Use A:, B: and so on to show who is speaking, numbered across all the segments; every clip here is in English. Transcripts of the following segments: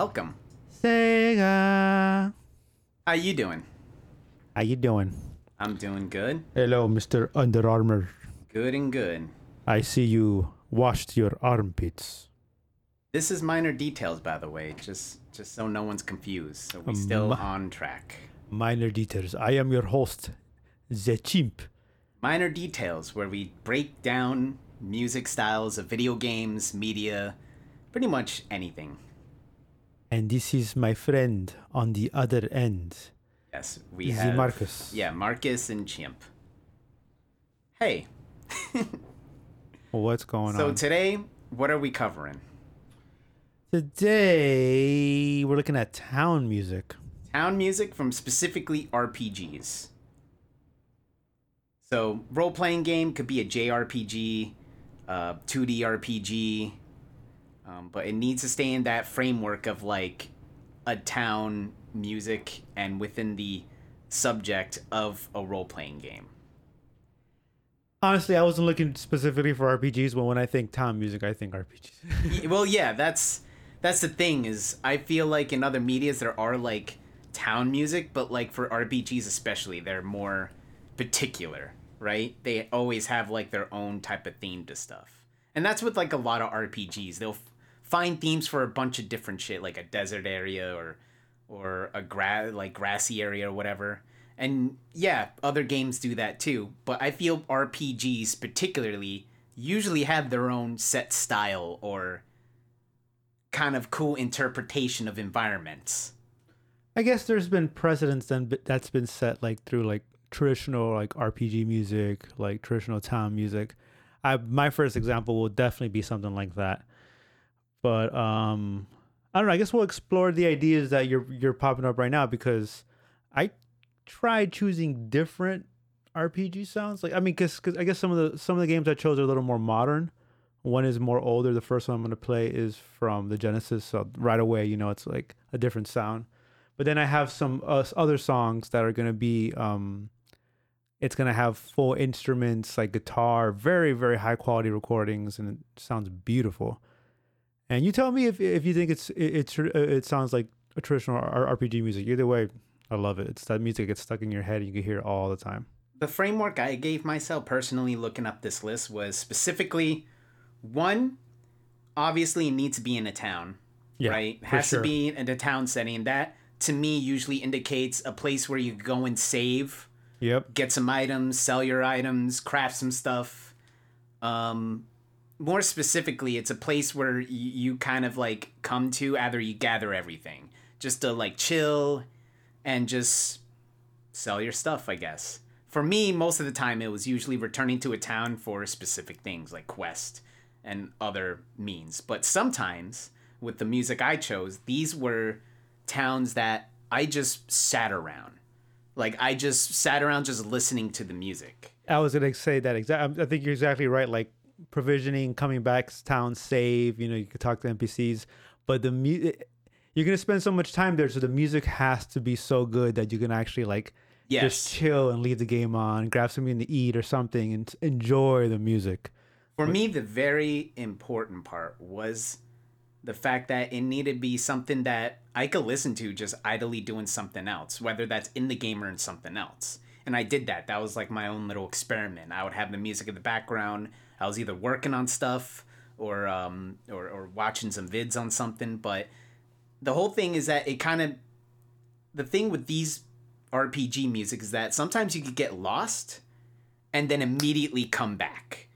A: welcome.
B: Sega.
A: How you doing?
B: How you doing?
A: I'm doing good.
B: Hello, Mr. Under Armour.
A: Good and good.
B: I see you washed your armpits.
A: This is minor details, by the way, just just so no one's confused. So we're still
B: Um,
A: on track.
B: Minor details. I am your host, the chimp.
A: Minor details where we break down music styles of video games, media, pretty much anything.
B: And this is my friend on the other end.
A: Yes, we
B: The
A: have
B: Marcus.
A: Yeah, Marcus and Chimp. Hey,
B: What's going
A: so
B: on?
A: So today, what are we covering?
B: Today, we're looking at town music.
A: Town music from specifically RPGs. So, role playing game could be a JRPG, uh, 2D RPG, um, but it needs to stay in that framework of like a town music and within the subject of a role playing game.
B: Honestly, I wasn't looking specifically for RPGs, but when I think town music, I think RPGs.
A: Well, yeah, that's that's the thing is I feel like in other medias there are like town music, but like for RPGs especially, they're more particular, right? They always have like their own type of theme to stuff. And that's with like a lot of RPGs. They'll find themes for a bunch of different shit like a desert area or or a gra- like grassy area or whatever. And yeah, other games do that too, but I feel RPGs particularly usually have their own set style or kind of cool interpretation of environments.
B: I guess there's been precedents then that's been set like through like traditional like RPG music, like traditional town music. I my first example will definitely be something like that. But um I don't know, I guess we'll explore the ideas that you're you're popping up right now because I tried choosing different RPG sounds. Like I mean cuz I guess some of the some of the games I chose are a little more modern. One is more older. The first one I'm going to play is from the Genesis, so right away, you know, it's like a different sound but then I have some uh, other songs that are gonna be um, it's gonna have full instruments like guitar, very very high quality recordings, and it sounds beautiful. And you tell me if if you think it's it it's, uh, it sounds like a traditional R- RPG music. Either way, I love it. It's that music gets stuck in your head, and you can hear it all the time.
A: The framework I gave myself personally looking up this list was specifically one, obviously it needs to be in a town, right?
B: for
A: Has
B: sure.
A: to be in a town setting. That to me usually indicates a place where you go and save,
B: Yep.
A: get some items, sell your items, craft some stuff. Um, more specifically, it's a place where y- you kind of like come to either you gather everything just to like chill and just sell your stuff, I guess. For me, most of the time, it was usually returning to a town for specific things like quest and other means. But sometimes, with the music I chose, these were towns that I just sat around. Like I just sat around just listening to the music.
B: I was gonna say that exactly. I think you're exactly right. Like provisioning, coming back, town save. You know, you could talk to NPCs, but the mu- eh, you're gonna spend so much time there, so the music has to be so good that you can actually like
A: Yes.
B: just chill and leave the game on, grab something to eat or something, and enjoy the music.
A: For me, the very important part was the fact that it needed to be something that I could listen to just idly doing something else, whether that's in the game or in something else. And I did that. That was like my own little experiment. I would have the music in the background. I was either working on stuff or um or, or watching some vids on something. But the whole thing is that it kind of the thing with these RPG music is that sometimes you could get lost and then immediately come back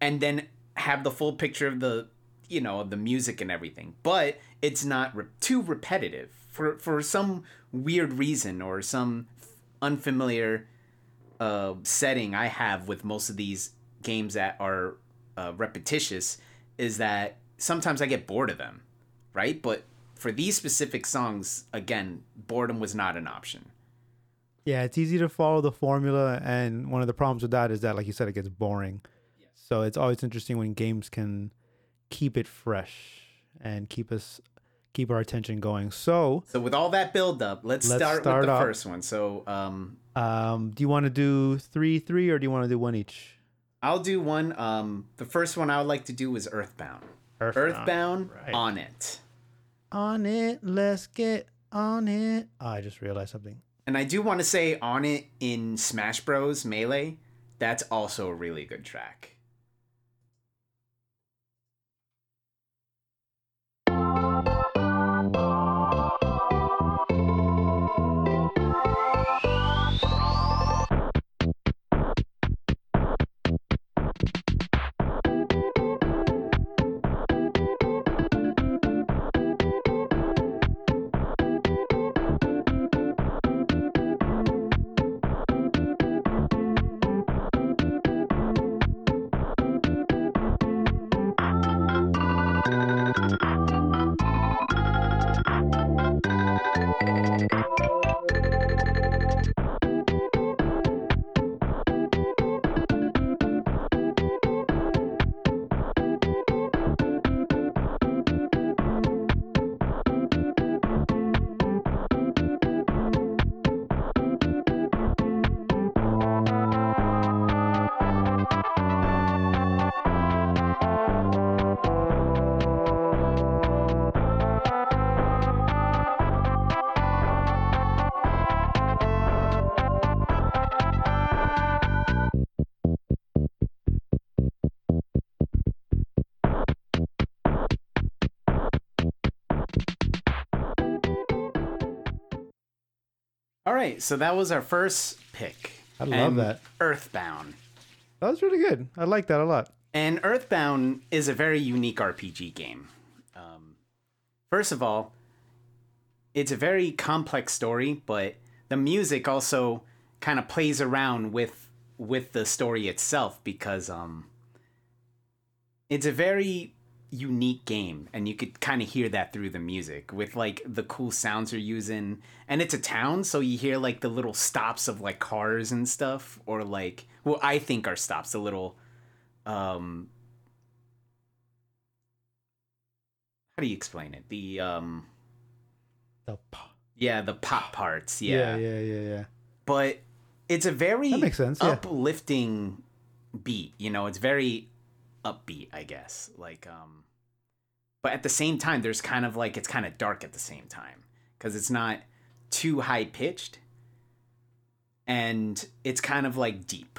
A: and then have the full picture of the you know the music and everything but it's not re- too repetitive for for some weird reason or some unfamiliar uh setting i have with most of these games that are uh, repetitious is that sometimes i get bored of them right but for these specific songs again boredom was not an option
B: Yeah, it's easy to follow the formula, and one of the problems with that is that, like you said, it gets boring. So it's always interesting when games can keep it fresh and keep us keep our attention going. So,
A: so with all that build up let's,
B: Let's
A: start,
B: start
A: with the
B: off.
A: first one so um
B: um, do you want to do three three or do you want to do one each?
A: I'll do one. Um, the first one I would like to do is Earthbound. Earthbound,
B: right.
A: Onett.
B: on it. Let's get on it. Oh, I just realized something.
A: And I do want to say Onett in Smash Bros. Melee, that's also a really good track. Right, so that was our first pick.
B: I love that.
A: Earthbound.
B: That was really good. I like that a lot.
A: And Earthbound is a very unique RPG game. Um, first of all, it's a very complex story, but the music also kind of plays around with with the story itself because um, it's a very unique game, and you could kind of hear that through the music with like the cool sounds you're using. And it's a town, so you hear like the little stops of like cars and stuff, or like well, I think are stops, the little um how do you explain it the um
B: The p-
A: yeah the pop parts
B: yeah,
A: yeah,
B: yeah, yeah, yeah.
A: but it's a very
B: That makes sense, yeah.
A: uplifting beat you know it's very upbeat i guess like um but at the same time there's kind of like it's kind of dark at the same time because it's not too high pitched and it's kind of like deep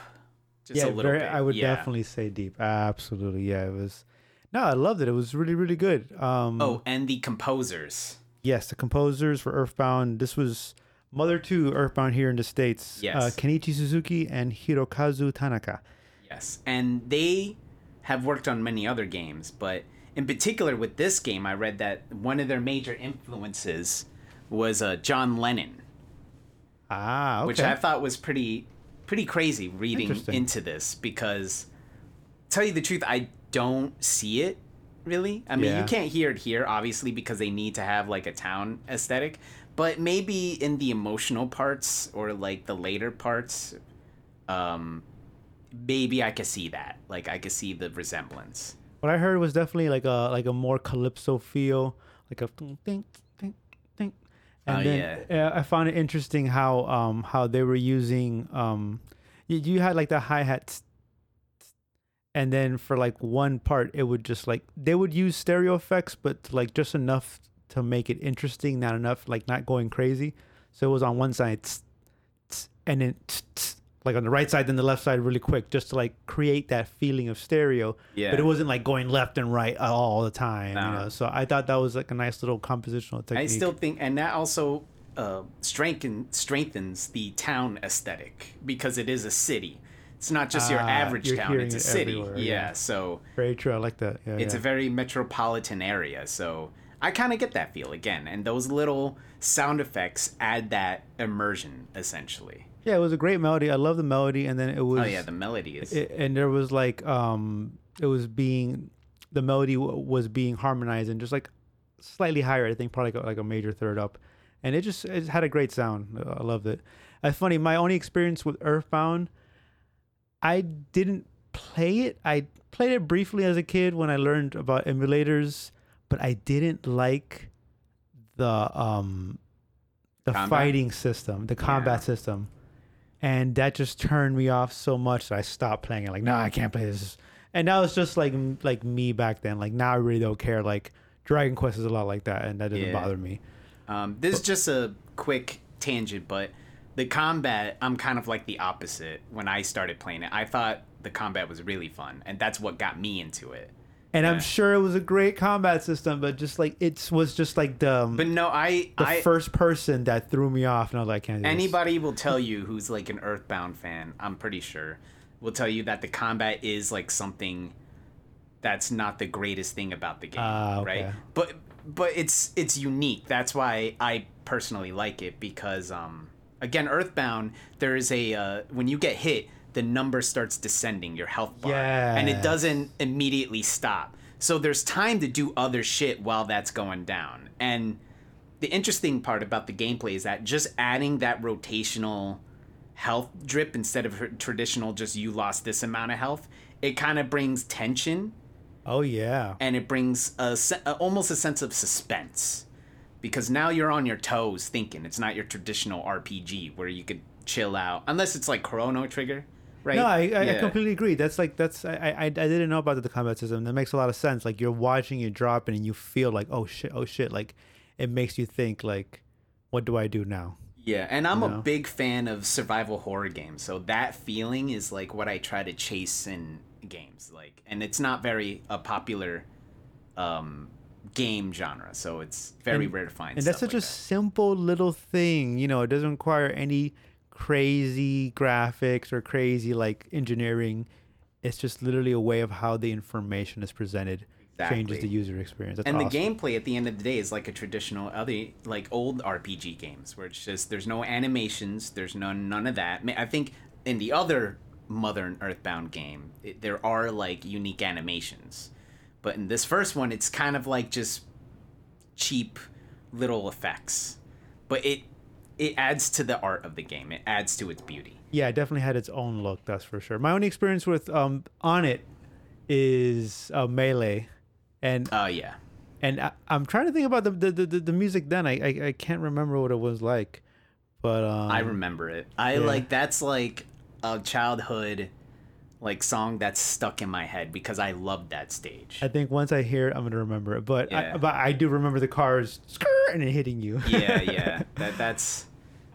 A: just
B: yeah,
A: a little
B: very,
A: bit
B: I would
A: yeah.
B: definitely say deep. Absolutely, yeah. It was. No, I loved it. It was really, really good. Um,
A: oh and the composers
B: yes, the composers for Earthbound. This was Mother Two Earthbound here in the states.
A: Yes.
B: uh, Keiichi Suzuki and Hirokazu Tanaka.
A: Yes, and they have worked on many other games, but in particular with this game, I read that one of their major influences was uh, John Lennon,
B: Ah, okay.
A: which I thought was pretty pretty crazy reading into this because tell you the truth, I don't see it really. I mean,
B: Yeah.
A: you can't hear it here obviously because they need to have like a town aesthetic, but maybe in the emotional parts or like the later parts um maybe I could see that. Like I could see the resemblance.
B: what I heard was definitely like a like a more calypso feel, like a thing thing thing thing. And
A: Oh,
B: then uh, I found it interesting how um how they were using um you, you had like the hi hats, and then for like one part it would just like they would use stereo effects, but like just enough to make it interesting, not enough like not going crazy. So it was on one side, tss, tss, and then tss, like on the right side, then the left side really quick, just to like create that feeling of stereo
A: Yeah.
B: but it wasn't like going left and right all the time.
A: No.
B: You know? So I thought that was like a nice little compositional technique.
A: I still think and that also uh strengthen strengthens the town aesthetic because it is a city. It's not just your
B: Ah,
A: average town, it's a
B: it
A: city. yeah,
B: yeah.
A: so
B: very true. I like that. Yeah,
A: it's
B: yeah.
A: a very metropolitan area so i kind of get that feel again and those little sound effects add that immersion essentially
B: yeah. It was a great melody. I love the melody, and then it was.
A: oh yeah the melody is
B: it, and there was like um, it was being, the melody w- was being harmonized and just like slightly higher. I think probably like a, like a major third up, and it just it had a great sound. I loved it. It's funny. My only experience with Earthbound, I didn't play it. I played it briefly as a kid when I learned about emulators, but I didn't like the um the
A: Combat?
B: fighting system, the combat
A: Yeah.
B: system. And that just turned me off so much that I stopped playing it. Like, no, I can't play this. And that was just like like me back then. Like now I really don't care. Like Dragon Quest is a lot like that, and that doesn't
A: Yeah.
B: bother me.
A: Um, this is just a quick tangent, but the combat, I'm kind of like the opposite when I started playing it. I thought the combat was really fun, and that's what got me into it.
B: And I'm sure it was a great combat system, but just like it was just like the um,
A: But no, I,
B: the
A: I
B: first person that threw me off, and I was like, I can't do this.
A: anybody will tell you who's like an Earthbound fan, I'm pretty sure, will tell you that the combat is like something that's not the greatest thing about the game,
B: Ah, okay.
A: right? But but it's it's unique. That's why I personally like it because um again Earthbound there is a uh, when you get hit the number starts descending your health bar. And it doesn't immediately stop. So there's time to do other shit while that's going down. And the interesting part about the gameplay is that just adding that rotational health drip instead of traditional just you lost this amount of health, it kind of brings tension.
B: Oh yeah.
A: and it brings a, a almost a sense of suspense. Because now you're on your toes thinking. It's not your traditional RPG where you could chill out. Unless it's like Chrono Trigger, right?
B: No, I, I, I completely agree. That's like that's I, I I didn't know about the combat system. That makes a lot of sense. Like you're watching it drop and you feel like oh shit, oh shit. Like it makes you think like, what do I do now?
A: Yeah, and I'm
B: You
A: a big fan of survival horror games, so that feeling is like what I try to chase in games. Like, and it's not very a popular um, game genre, so it's very
B: And-
A: rare to find.
B: And that's such a
A: that.
B: simple little thing. You know, it doesn't require any crazy graphics or crazy like engineering. It's just literally a way of how the information is presented changes the user experience. That's
A: and
B: awesome.
A: the gameplay at the end of the day is like a traditional other like old RPG games where it's just there's no animations, there's none none of that. I think in the other Modern Earthbound game, it, there are like unique animations, but in this first one, it's kind of like just cheap little effects. But it it adds to the art of the game. It adds to its beauty.
B: Yeah, it definitely had its own look. That's for sure. My only experience with um Onett is uh, melee, and
A: Oh yeah.
B: and I, I'm trying to think about the the, the, the- music. Then I, I I can't remember what it was like, but um,
A: I remember it. I
B: yeah.
A: like that's like a childhood like song that's stuck in my head because I loved that stage.
B: I think once I hear it, I'm gonna remember it. But I, but I do remember the cars and it hitting you.
A: yeah, yeah. That that's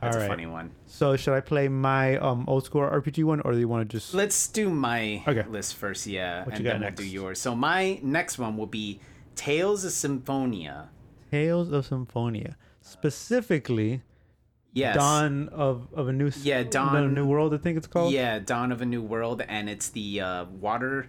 A: that's
B: All
A: a
B: right.
A: funny one.
B: so should I play my um old school RPG one, or do you want to just?
A: Let's do my
B: Okay.
A: list first, yeah,
B: What
A: and then
B: next?
A: we'll do yours. So my next one will be Tales of Symphonia.
B: Tales of Symphonia, specifically
A: Yes.
B: Dawn of, of a new
A: Yeah, Dawn-
B: New World. I think it's called.
A: Yeah, Dawn of a New World, and it's the uh, water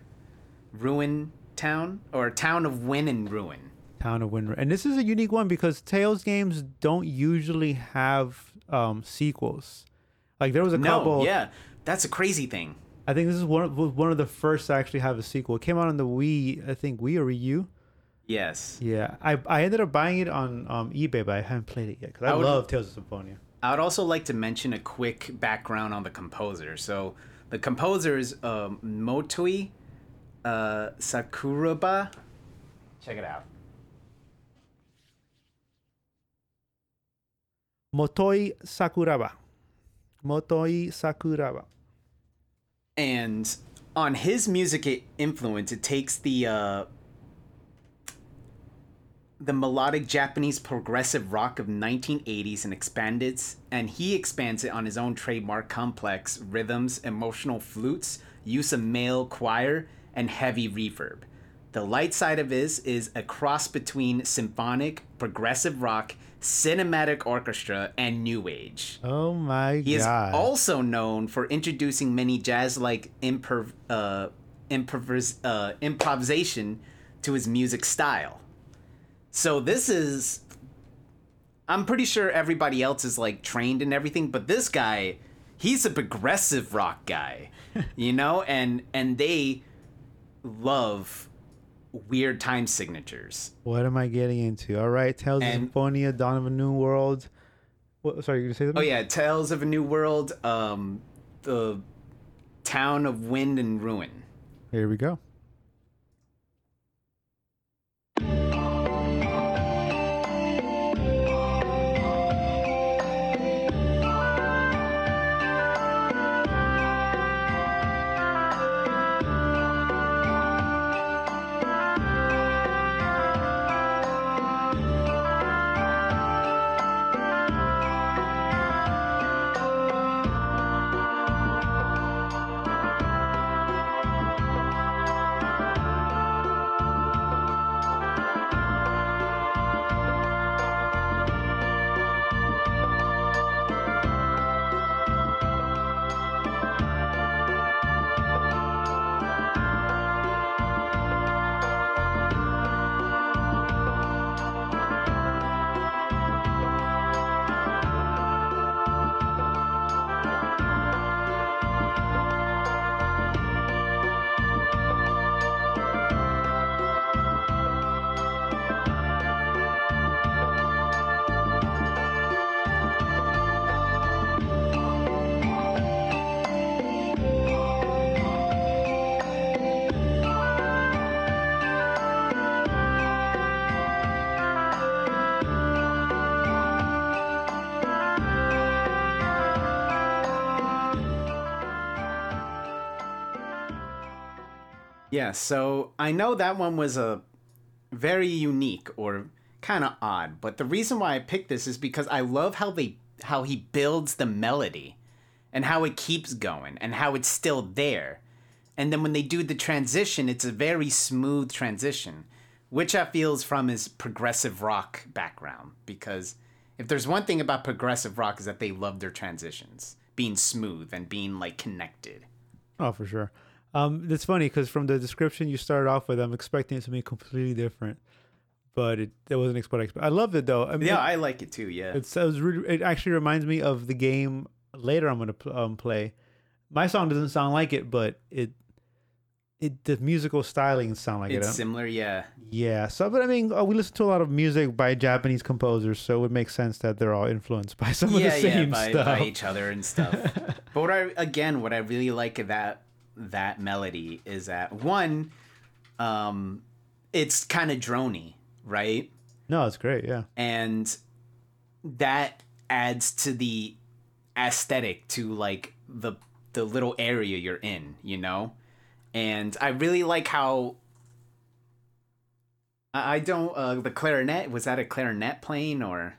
A: ruin town or town of Win and Ruin.
B: Town of Winter. And this is a unique one because Tales games don't usually have um, sequels. Like there was a
A: No,
B: couple.
A: yeah, that's a crazy thing.
B: I think this is one of, one of the first to actually have a sequel. It came out on the Wii, I think Wii or Wii U.
A: Yes.
B: Yeah, I I ended up buying it on um, eBay, but I haven't played it yet because I,
A: I would-
B: love Tales of Symphonia.
A: I would also like to mention a quick background on the composer. So, the composer is um, Motoi uh, Sakuraba. Check it out.
B: Motoi Sakuraba. Motoi Sakuraba.
A: And on his music influence, it takes the uh, the melodic Japanese progressive rock of 1980s and expands it, and he expands it on his own trademark complex rhythms, emotional flutes, use of male choir, and heavy reverb. The light side of his is a cross between symphonic, progressive rock, cinematic orchestra, and new age.
B: Oh my
A: He is also known for introducing many jazz-like improv, uh, improvis- uh, improvisation to his music style. So this is, I'm pretty sure everybody else is like trained and everything, but this guy, he's a progressive rock guy, you know, and and they love weird time signatures.
B: what am I getting into? All right, Tales of
A: And-
B: Symphonia, Dawn of a New World. What, sorry, you gonna say something?
A: Oh yeah, Tales of a New World, um, the town of wind and ruin.
B: Here we go.
A: Yeah, so I know that one was a very unique or kind of odd, but the reason why I picked this is because I love how they how he builds the melody and how it keeps going and how it's still there. And then when they do the transition, it's a very smooth transition, which I feel is from his progressive rock background because if there's one thing about progressive rock is that they love their transitions, being smooth and being like connected.
B: Oh, for sure. Um, it's funny because from the description you started off with, I'm expecting it to be completely different, but it that wasn't expected. I love it though. I mean,
A: Yeah,
B: it,
A: I like it too. Yeah.
B: it sounds really. It actually reminds me of the game later I'm gonna um, play. My song doesn't sound like it, but it it the musical styling sound like
A: It's
B: it.
A: similar, yeah.
B: Yeah. So, but I mean, uh, we listen to a lot of music by Japanese composers, so it would make sense that they're all influenced by some
A: yeah,
B: of the same
A: yeah, by,
B: stuff.
A: by each other and stuff. but what I again, what I really like that that melody is that one, um, it's kind of drony, right?
B: No, it's great. Yeah.
A: And that adds to the aesthetic to like the the little area you're in, you know. And I really like how. I I don't. Uh, the clarinet was that a clarinet playing or?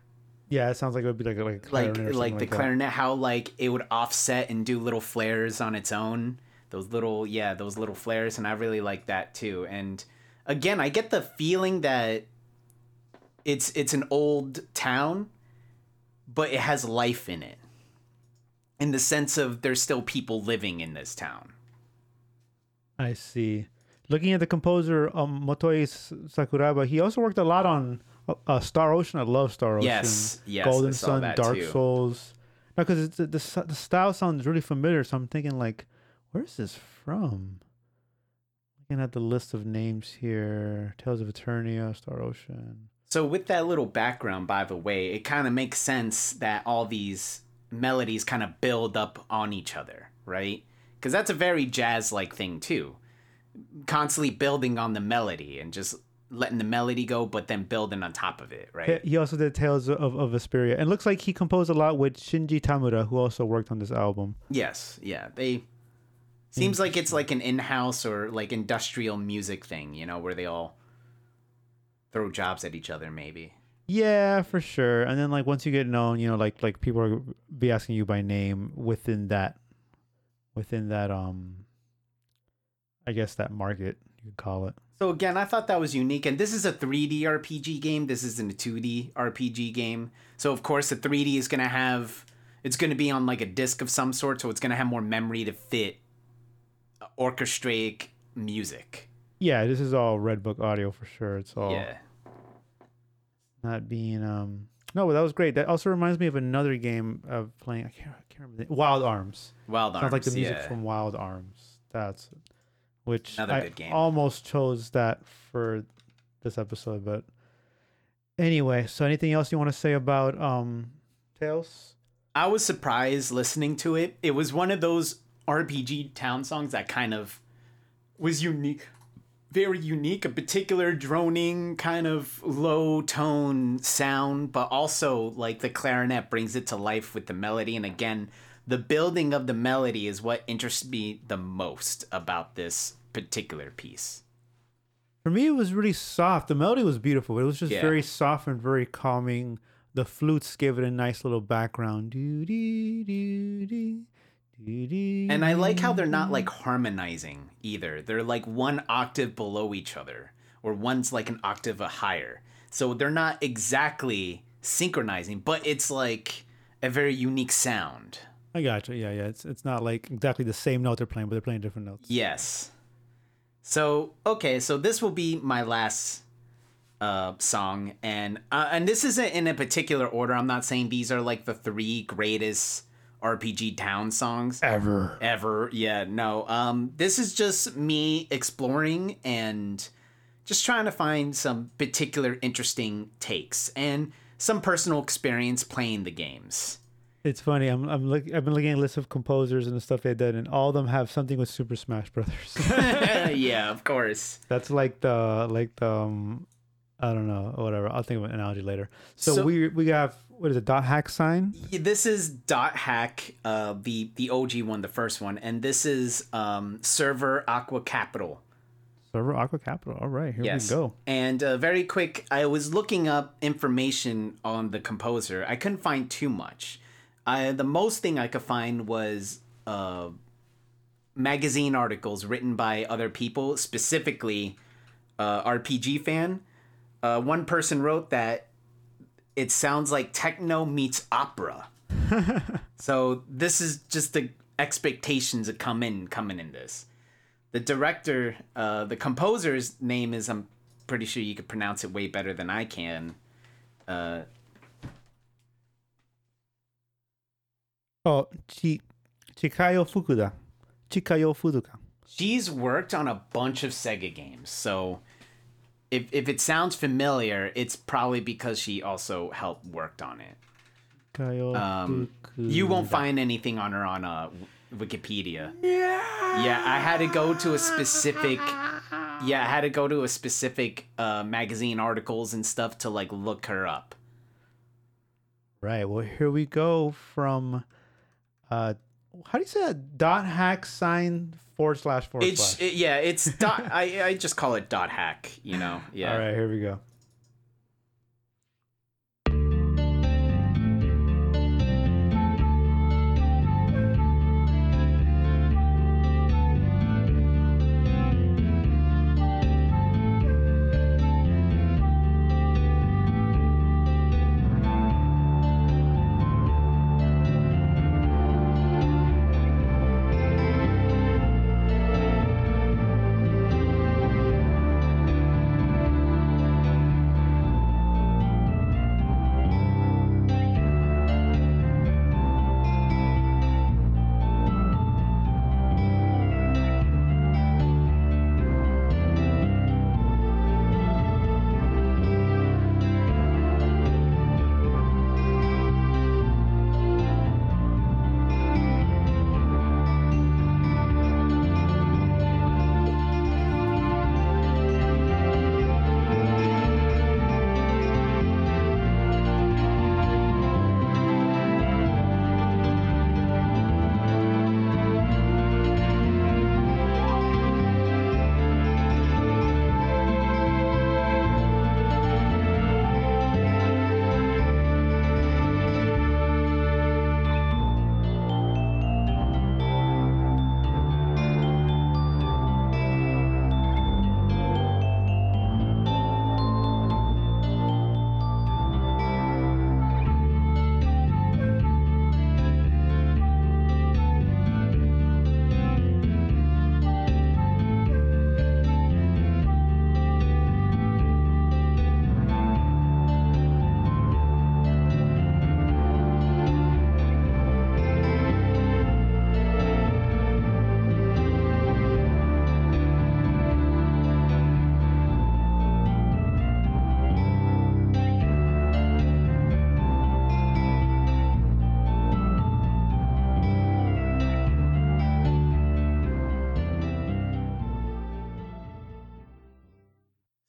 B: Yeah, it sounds like it would be like a, like
A: like like the
B: that.
A: clarinet how like it would offset and do little flares on its own those little yeah those little flares and i really like that too and again i get the feeling that it's it's an old town but it has life in it in the sense of there's still people living in this town
B: I see. Looking at the composer um, Motoi Sakuraba, he also worked a lot on uh, Star Ocean. I love Star Ocean.
A: Yes, yes,
B: Golden Sun, Dark
A: too.
B: Souls. No, because the, the the style sounds really familiar. So I'm thinking like, where's this from? Looking at the list of names here: Tales of Eternia, Star Ocean.
A: So with that little background, by the way, it kind of makes sense that all these melodies kind of build up on each other, right? Because that's a very jazz-like thing too. Constantly building on the melody and just letting the melody go, but then building on top of it, right?
B: He- He also did Tales of, of Vesperia, and looks like he composed a lot with Shinji Tamura, who also worked on this album.
A: Yes, yeah. They seems like it's like an in-house or like industrial music thing, you know, where they all throw jobs at each other, maybe.
B: Yeah, for sure. And then like once you get known, you know, like like people are be asking you by name within that within that um I guess that market you could call it.
A: So again, I thought that was unique, and this is a 3D RPG game. This isn't a 2D RPG game. So of course, the 3D is gonna have it's gonna be on like a disc of some sort, so it's gonna have more memory to fit orchestrate music.
B: Yeah, this is all Red Book audio for sure. It's all
A: Yeah.
B: not being um no, but that was great. That also reminds me of another game of playing. I can't, I can't remember the Wild Arms.
A: Wild
B: Sounds
A: Arms.
B: Sounds like the music
A: yeah.
B: from Wild Arms. That's which
A: Another
B: I
A: good game.
B: almost chose that for this episode, but anyway. So, anything else you want to say about um Tales?
A: I was surprised listening to it. It was one of those RPG town songs that kind of was unique, very unique, a particular droning kind of low tone sound, but also like the clarinet brings it to life with the melody. And again, the building of the melody is what interests me the most about this particular piece.
B: For me, it was really soft. The melody was beautiful. But it was just
A: Yeah.
B: very soft and very calming. The flutes gave it a nice little background. Doo dee doo dee. doo dee
A: And I like how they're not like harmonizing either. They're like one octave below each other, or one's like an octave higher. So they're not exactly synchronizing, but it's like a very unique sound.
B: I gotcha. Yeah, yeah. It's it's not like exactly the same note they're playing, but they're playing different notes.
A: Yes. So okay, so this will be my last uh, song, and uh, and this isn't in a particular order. I'm not saying these are like the three greatest RPG town songs
B: Ever.
A: ever. Yeah, no. Um, this is just me exploring and just trying to find some particular interesting takes and some personal experience playing the games.
B: It's funny. I'm I'm look, I've been looking at a list of composers and the stuff they did, and all of them have something with Super Smash Brothers.
A: yeah, of course.
B: That's like the like the um, I don't know whatever. I'll think of an analogy later. So,
A: So-
B: we we have what is it? Dot hack sign.
A: This is Dot Hack, uh, the the OG one, the first one, and this is um, Server Aqua Capital.
B: Server Aqua Capital. All right, here
A: Yes.
B: we go.
A: And uh, very quick, I was looking up information on the composer. I couldn't find too much. I, the most thing I could find was uh, magazine articles written by other people, specifically uh, RPG fan. Uh, one person wrote that it sounds like techno meets opera. so this is just the expectations that come in coming in this the director, uh, the composer's name is I'm pretty sure you could pronounce it way better than I can. Uh,
B: Oh, Chi Chikayo Fukuda. Chikayo Fukuda.
A: she's worked on a bunch of Sega games, so if if it sounds familiar, it's probably because she also helped worked on it. Um, You won't find anything on her on uh, Wikipedia. Yeah. Yeah, I had to go to a specific. Yeah, I had to go to a specific uh, magazine articles and stuff to like look her up.
B: Right. Well, here we go from. Uh, how do you say that? Dot hack sign forward slash forward
A: It's
B: slash.
A: it, yeah, it's dot. I I just call it dot hack. You know. Yeah.
B: All right, here we go.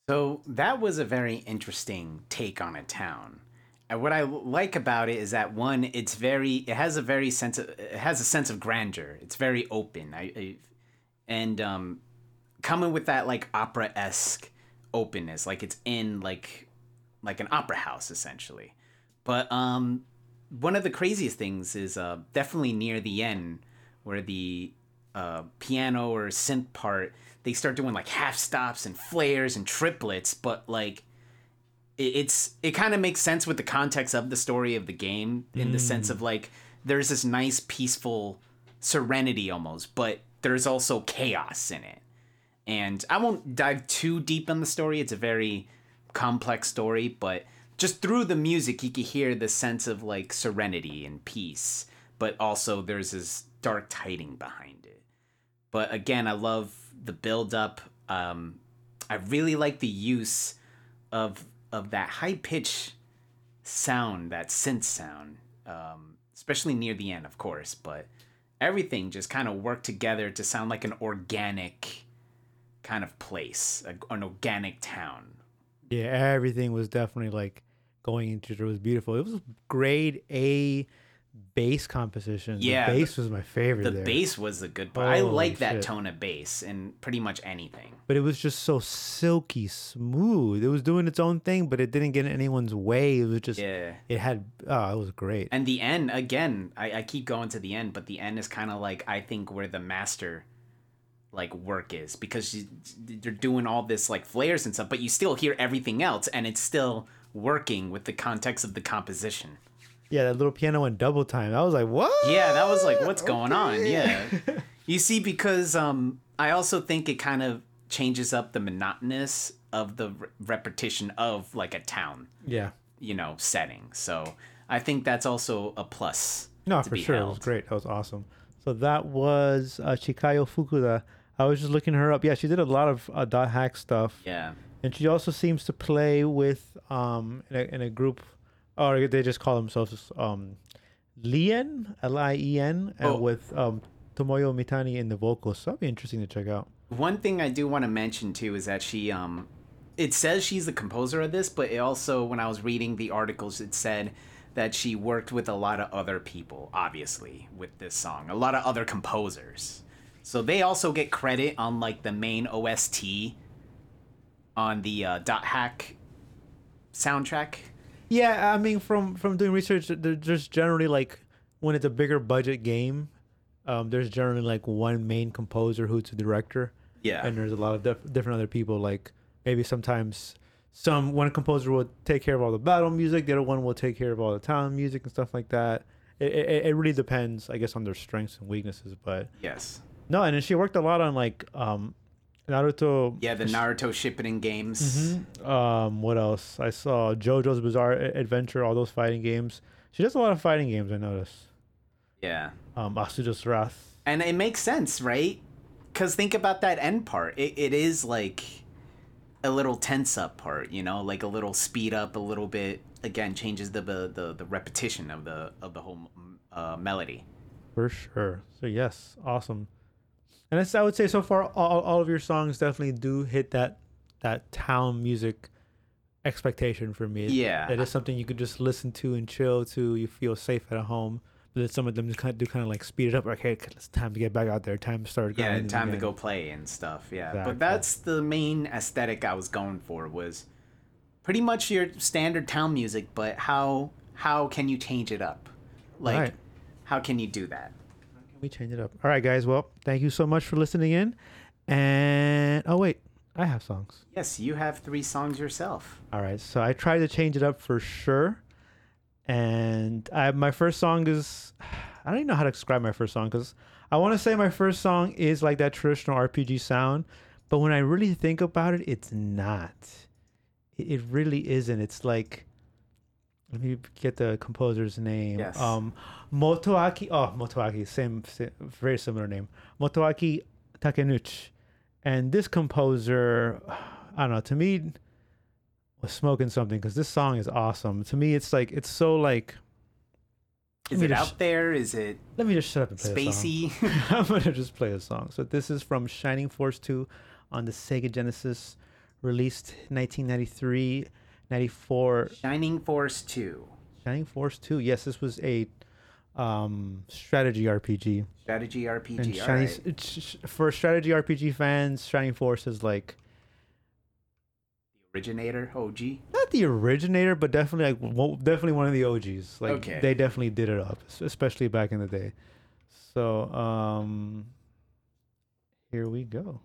A: So that was a very interesting take on a town. And what I like about it is that one, it's very, it has a very sense of, it has a sense of grandeur. It's very open. I, I and um, coming with that like opera esque openness, like it's in like, like an opera house essentially. But um, one of the craziest things is uh, definitely near the end where the uh, piano or synth part they start doing like half stops and flares and triplets but like it's it kind of makes sense with the context of the story of the game in the sense of hmm. like there's this nice peaceful serenity almost but there's also chaos in it. And i won't dive too deep in the story it's a very complex story but just through the music you can hear the sense of like serenity and peace but also there's this dark tiding behind it. But again i love the build up um i really like the use of of that high pitch sound that synth sound um especially near the end of course but everything just kind of worked together to sound like an organic kind of place a, an organic town
B: Yeah, everything was definitely like going into it. It was beautiful. It was grade A bass composition.
A: Yeah,
B: the bass was my favorite.
A: The
B: there.
A: bass was a good part. I like that
B: shit.
A: tone of bass in pretty much anything.
B: but it was just so silky smooth. It was doing its own thing, but it didn't get in anyone's way. It was just
A: Yeah.
B: it had oh, it was great.
A: And the end, again, I, I keep going to the end, but the end is kind of like I think where the master like work is because they're doing all this like flares and stuff, but you still hear everything else, and it's still working with the context of the composition.
B: Yeah, that little piano went double time. I was like, what?
A: Yeah, that was like, what's going on? Yeah, you see, because um, I also think it kind of changes up the monotonous of the re- repetition of like a town,
B: Yeah.
A: you know, setting. So I think that's also a plus.
B: No, for sure. It was great. That was awesome. So that was uh, Chikayo Fukuda. I was just looking her up. Yeah, she did a lot of uh, dot hack stuff.
A: Yeah.
B: And she also seems to play with um in a, in a group, or they just call themselves um Lien L I E N, and
A: Oh.
B: with um Tomoyo Mitani in the vocals. So that'd be interesting to check out.
A: One thing I do want to mention too is that she um it says she's the composer of this, but it also when I was reading the articles it said that she worked with a lot of other people, obviously, with this song. A lot of other composers. So they also get credit on like the main OST on the uh, Dot Hack soundtrack.
B: Yeah, I mean, from from doing research, there's generally like when it's a bigger budget game, um, there's generally like one main composer who's the director.
A: Yeah.
B: and there's a lot of dif- different other people. Like maybe sometimes some one composer will take care of all the battle music, the other one will take care of all the town music and stuff like that. It, it, it really depends, I guess, on their strengths and weaknesses. But
A: yes.
B: no, and then she worked a lot on like um, Naruto.
A: Yeah, the Naruto Shippuden games.
B: Um, what else? I saw JoJo's Bizarre Adventure, all those fighting games. She does a lot of fighting games. I noticed.
A: Yeah.
B: Um, Asura's Wrath.
A: And it makes sense, right? Because think about that end part. It, it is like a little tense up part, you know, like a little speed up, a little bit. Again, changes the the the, the repetition of the of the whole uh, melody.
B: For sure. So yes, awesome. And I would say so far, all, all of your songs definitely do hit that that town music expectation for me.
A: Yeah.
B: it is something you could just listen to and chill to. You feel safe at home. But then some of them just kind of do kind of like speed it up. Like, hey, it's time to get back out there. Time to start.
A: Yeah, time to go play and stuff. Yeah,
B: Exactly.
A: but that's the main aesthetic I was going for was pretty much your standard town music, but how how can you change it up? Like,
B: Right.
A: how can you do that?
B: We change it up? All right, guys. Well, thank you so much for listening in. And oh wait, I have songs.
A: Yes, you have three songs yourself.
B: All right, so I tried to change it up for sure, and I my first song is I don't even know how to describe my first song because I want to say my first song is like that traditional RPG sound, but when I really think about it, it's not. It really isn't. It's like let me get the composer's name.
A: Yes.
B: Um, Motoaki. Oh, Motoaki. Same, same, very similar name. Motoaki Takenouchi, and this composer, I don't know. To me, was smoking something because this song is awesome. To me, it's like it's so like.
A: Is it out
B: just-
A: there? Is it
B: Let me just shut up and play a song.
A: spacey?
B: I'm gonna just play a song. So this is from Shining Force 2 on the Sega Genesis, released 1993, 94.
A: Shining Force 2.
B: Shining Force 2. Yes, this was a um, strategy RPG.
A: Strategy RPG.
B: And Shining,
A: right.
B: it's, for strategy RPG fans, Shining Force is like the
A: Originator, OG.
B: not the originator, but definitely like one- definitely one of the OGs. Like
A: Okay.
B: they definitely did it up, especially back in the day. So um, here we go.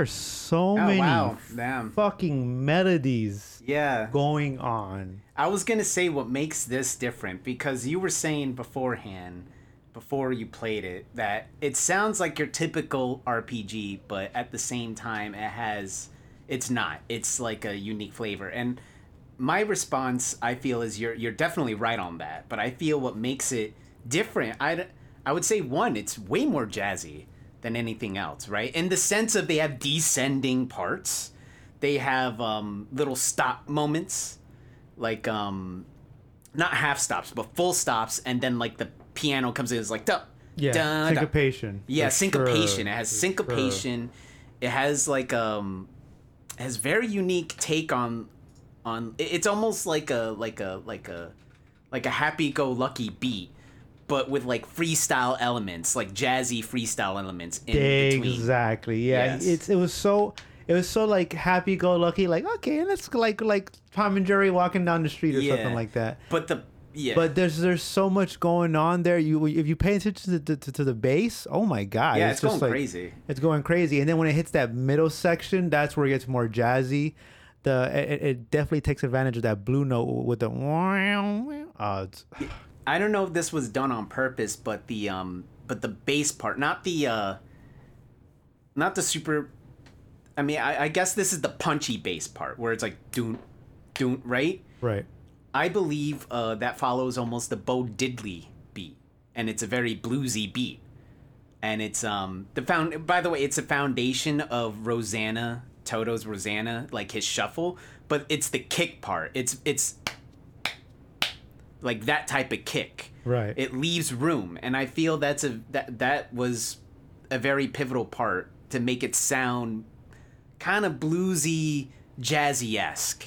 B: There's so
A: Oh
B: many
A: wow, damn.
B: fucking melodies
A: Yeah.
B: going on.
A: I was gonna say what makes this different because you were saying beforehand, before you played it, that it sounds like your typical RPG, but at the same time, it has, it's not. It's like a unique flavor. And my response, I feel, is you're you're definitely right on that. But I feel what makes it different, I I would say one, it's way more jazzy than anything else, right? In the sense of they have descending parts, they have um, little stop moments like um not half stops but full stops and then like the piano comes in it's like duh,
B: Yeah,
A: duh, duh.
B: syncopation.
A: yeah
B: for
A: syncopation
B: sure,
A: it has
B: for
A: syncopation it has like um it has very unique take on on it's almost like a like a like a like a happy-go-lucky beat but with like freestyle elements like jazzy freestyle elements in between
B: Exactly. Yeah.
A: Yes.
B: It's it was so it was so like happy go lucky. Like okay, let's like like Tom and Jerry walking down the street or something like that.
A: but the yeah
B: But there's there's so much going on there. You if you pay attention to the to, to the bass, oh my god,
A: yeah it's, going
B: like,
A: crazy
B: It's going crazy, and then when it hits that middle section, that's where it gets more jazzy. The it, it definitely takes advantage of that blue note with the. Oh, it's,
A: I don't know if this was done on purpose, but the um but the bass part, not the uh not the super I mean, I, I guess this is the punchy bass part where it's like doon doon, right?
B: right.
A: I believe uh that follows almost the Bo Diddley beat. And it's a very bluesy beat. And it's um the found by the way, it's a foundation of Rosanna, Toto's Rosanna, like his shuffle, but it's the kick part. It's it's like that type of kick
B: Right.
A: it leaves room and i feel that's a that that was a very pivotal part to make it sound kind of bluesy jazzy-esque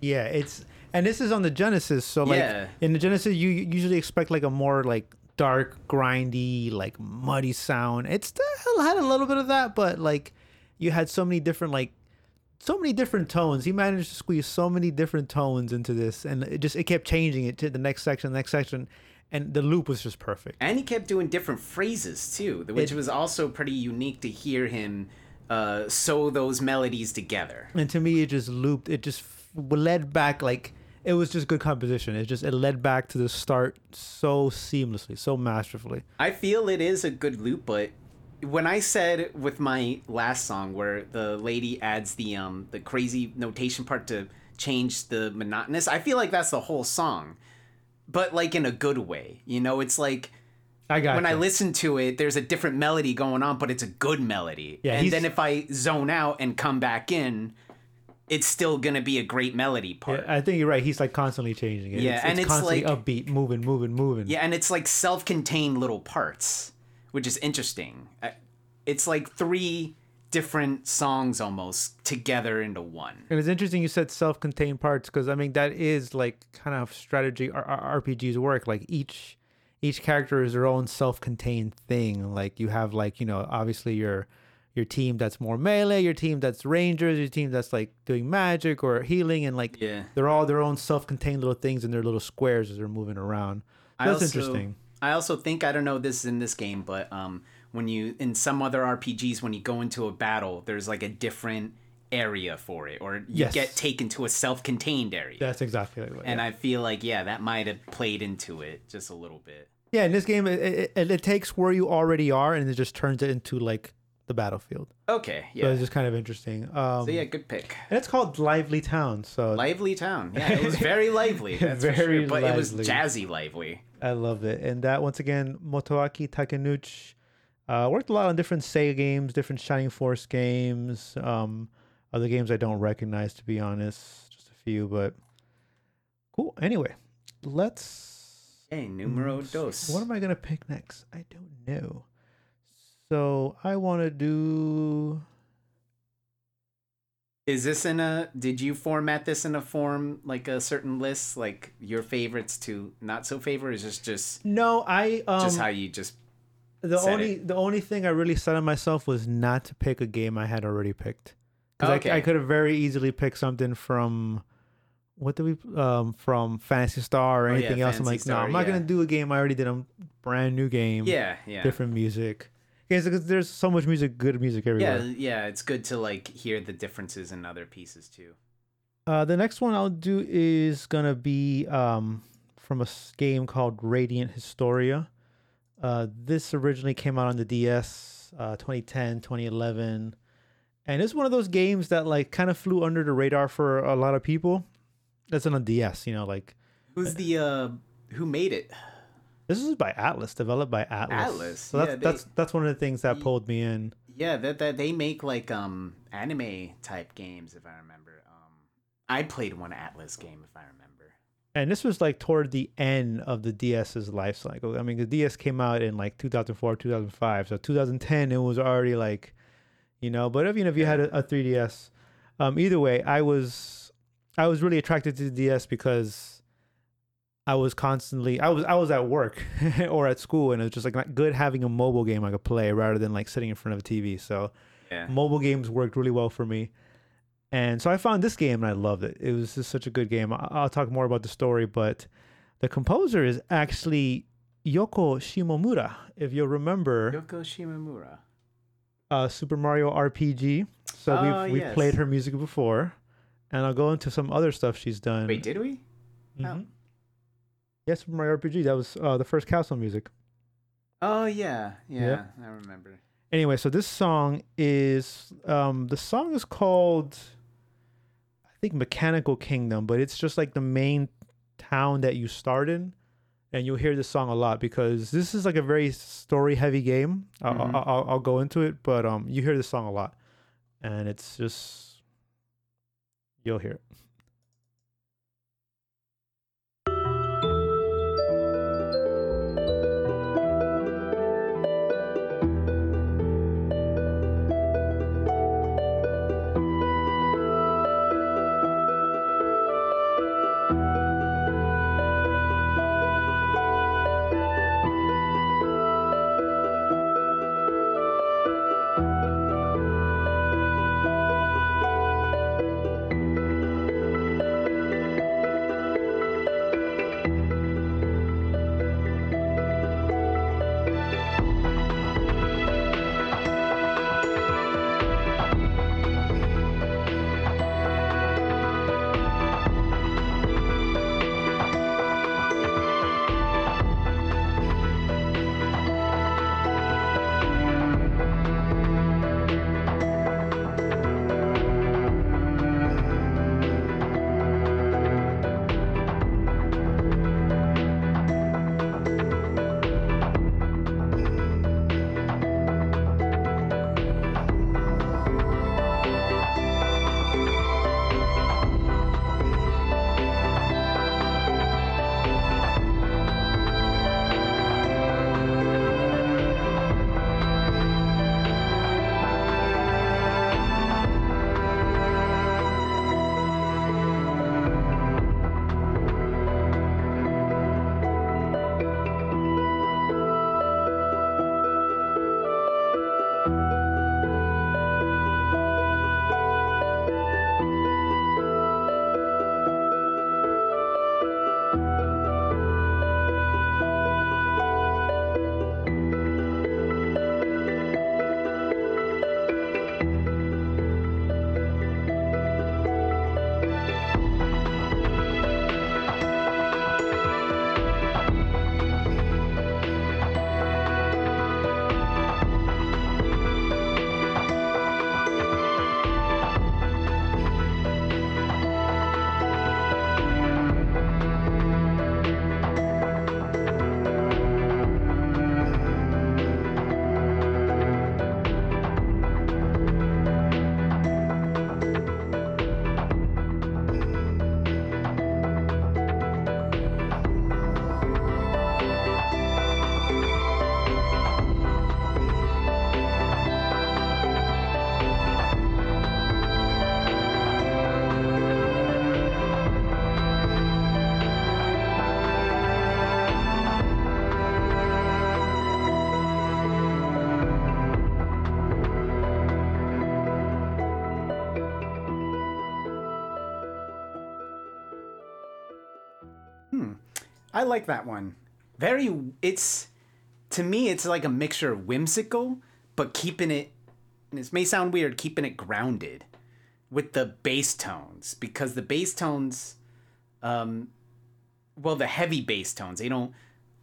B: Yeah, it's and this is on the Genesis. So like
A: Yeah.
B: in the Genesis, you you usually expect like a more like dark, grindy, like muddy sound. It still had a little bit of that, but like you had so many different like so many different tones. He managed to squeeze so many different tones into this, and it just it kept changing it to the next section, the next section, and the loop was just perfect.
A: and he kept doing different phrases too which
B: It-
A: was also pretty unique to hear him uh sew those melodies together
B: And to me, it just looped. It just led back like it was just good composition. It just it led back to the start so seamlessly, so masterfully.
A: I feel it is a good loop, but when I said with my last song where the lady adds the um the crazy notation part to change the monotonous, I feel like that's the whole song. But like in a good way. You know, it's like
B: I got
A: when I listen to it, there's a different melody going on, but it's a good melody.
B: Yeah,
A: and
B: he's-
A: then if I zone out and come back in, it's still gonna be a great melody part.
B: Yeah, I think you're right. He's like constantly changing it.
A: Yeah,
B: it's,
A: and
B: it's
A: it's
B: constantly
A: like-
B: upbeat, moving, moving, moving.
A: Yeah, and it's like self-contained little parts, which is interesting. Uh, It's like three different songs almost together into one.
B: And it's interesting you said self-contained parts because I mean that is like kind of strategy R- RPGs work. Like each each character is their own self-contained thing. Like you have like you know obviously your your team that's more melee, your team that's rangers, your team that's like doing magic or healing, and like
A: Yeah.
B: they're all their own self-contained little things in their little squares as they're moving around. That's
A: also-
B: interesting.
A: I also think I don't know this is in this game, but um, when you in some other RPGs, when you go into a battle, there's like a different area for it, or you
B: Yes.
A: get taken to a self-contained area.
B: That's exactly like
A: and I feel like yeah, that might have played into it just a little bit.
B: Yeah, in this game, it, it, it takes where you already are and it just turns it into like the battlefield.
A: Okay,
B: So
A: yeah.
B: it's just kind of interesting. Um,
A: So yeah, good pick.
B: and it's called Lively Town. So
A: Lively town. Yeah, it was very lively.
B: Very
A: sure. But it was jazzy lively.
B: I love it. And that once again, Motoaki Takenouchi uh, worked a lot on different Sega games, different Shining Force games, um, other games I don't recognize to be honest, just a few, but cool. Anyway, let's
A: Hey, numero dos.
B: What am I gonna pick next? I don't know. So I want to do.
A: Is this in a? Did you format this in a form like a certain list, like your favorites to not so favorite? Is this just
B: No, I um.
A: just how you just?
B: the only the only thing I really set on myself was not to pick a game I had already picked. Because
A: Okay.
B: I, I could have very easily picked something from. What do we um from Phantasy Star or
A: Oh, yeah,
B: anything else? I'm
A: Phantasy
B: like, no, I'm not
A: yeah.
B: gonna do a game I already did a brand new game.
A: Yeah, yeah.
B: different music. Okay, so 'cause there's so much music, good music everywhere.
A: yeah, yeah, it's good to like hear the differences in other pieces too.
B: Uh, the next one I'll do is gonna be um, from a game called Radiant Historia. Uh, this originally came out on the DS, uh, 2010, 2011, and it's one of those games that like kind of flew under the radar for a lot of people. That's on a DS, you know, like
A: Who's the uh who made it?
B: This is by Atlus, developed by Atlus.
A: Atlus,
B: So that's
A: yeah, they-
B: that's that's one of the things that pulled me in.
A: Yeah, that that they make like um anime type games if I remember. Um I played one Atlus game if I remember.
B: And this was like toward the end of the DS's life cycle. I mean, the DS came out in like 2004, 2005. So 2010, it was already like, you know. But if you know, if you had a, a 3DS, um, either way, I was, I was really attracted to the DS because I was constantly, I was, I was at work or at school, and it was just like not good having a mobile game I could play rather than like sitting in front of a TV. So
A: Yeah.
B: mobile games worked really well for me. And so I found this game and I loved it. It was just such a good game. I'll talk more about the story, but the composer is actually Yoko Shimomura. If you'll remember
A: Yoko Shimomura.
B: uh, Super Mario RPG. So
A: Oh,
B: we've, we've
A: yes.
B: played her music before. And I'll go into some other stuff she's done.
A: Wait, did we?
B: Mhm. Yeah, Super Mario RPG. That was uh, the first castle music.
A: Oh yeah, yeah,
B: Yeah.
A: I remember.
B: Anyway, so this song is um the song is called I think Mechanical Kingdom, but it's just like the main town that you start in. And you'll hear this song a lot because this is like a very story heavy game. I'll,
A: Mhm.
B: I'll, I'll, I'll go into it, but um, you hear this song a lot, and it's just you'll hear it.
A: I like that one. Very, it's to me, it's like a mixture of whimsical, but keeping it. This may sound weird, keeping it grounded with the bass tones because the bass tones, um, well, the heavy bass tones they don't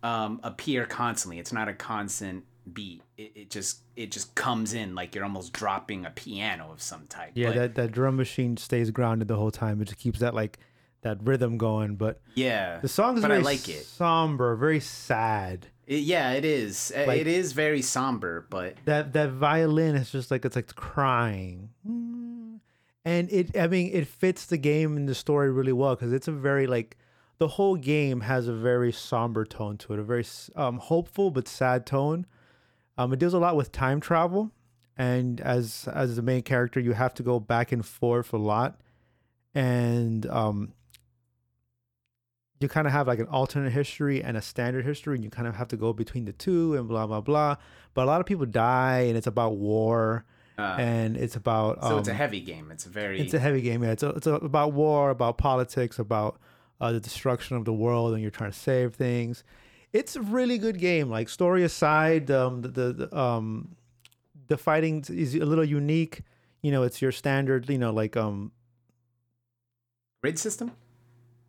A: um, appear constantly. It's not a constant beat. It, it, just it just comes in like you're almost dropping a piano of some type.
B: Yeah,
A: but,
B: that that drum machine stays grounded the whole time. It just keeps that like that rhythm going, but
A: yeah,
B: the song is
A: very I like it.
B: somber, very sad.
A: It, yeah, it is. Uh,
B: like,
A: it is very somber, but
B: that that violin is just like it's like crying, and it. I mean, it fits the game and the story really well because it's a very like the whole game has a very somber tone to it, a very um, hopeful but sad tone. Um, it deals a lot with time travel, and as as the main character, you have to go back and forth a lot, and um, you kind of have like an alternate history and a standard history, and you kind of have to go between the two and blah blah blah. But a lot of people die, and it's about war,
A: uh,
B: and it's about
A: so um, it's a
B: um,
A: heavy game. It's a very
B: it's a heavy game. Yeah, it's a, it's a, about war, about politics, about uh, the destruction of the world, and you're trying to save things. It's a really good game. Like story aside, um, the, the, the um the fighting is a little unique. You know, it's your standard. You know, like um
A: grid system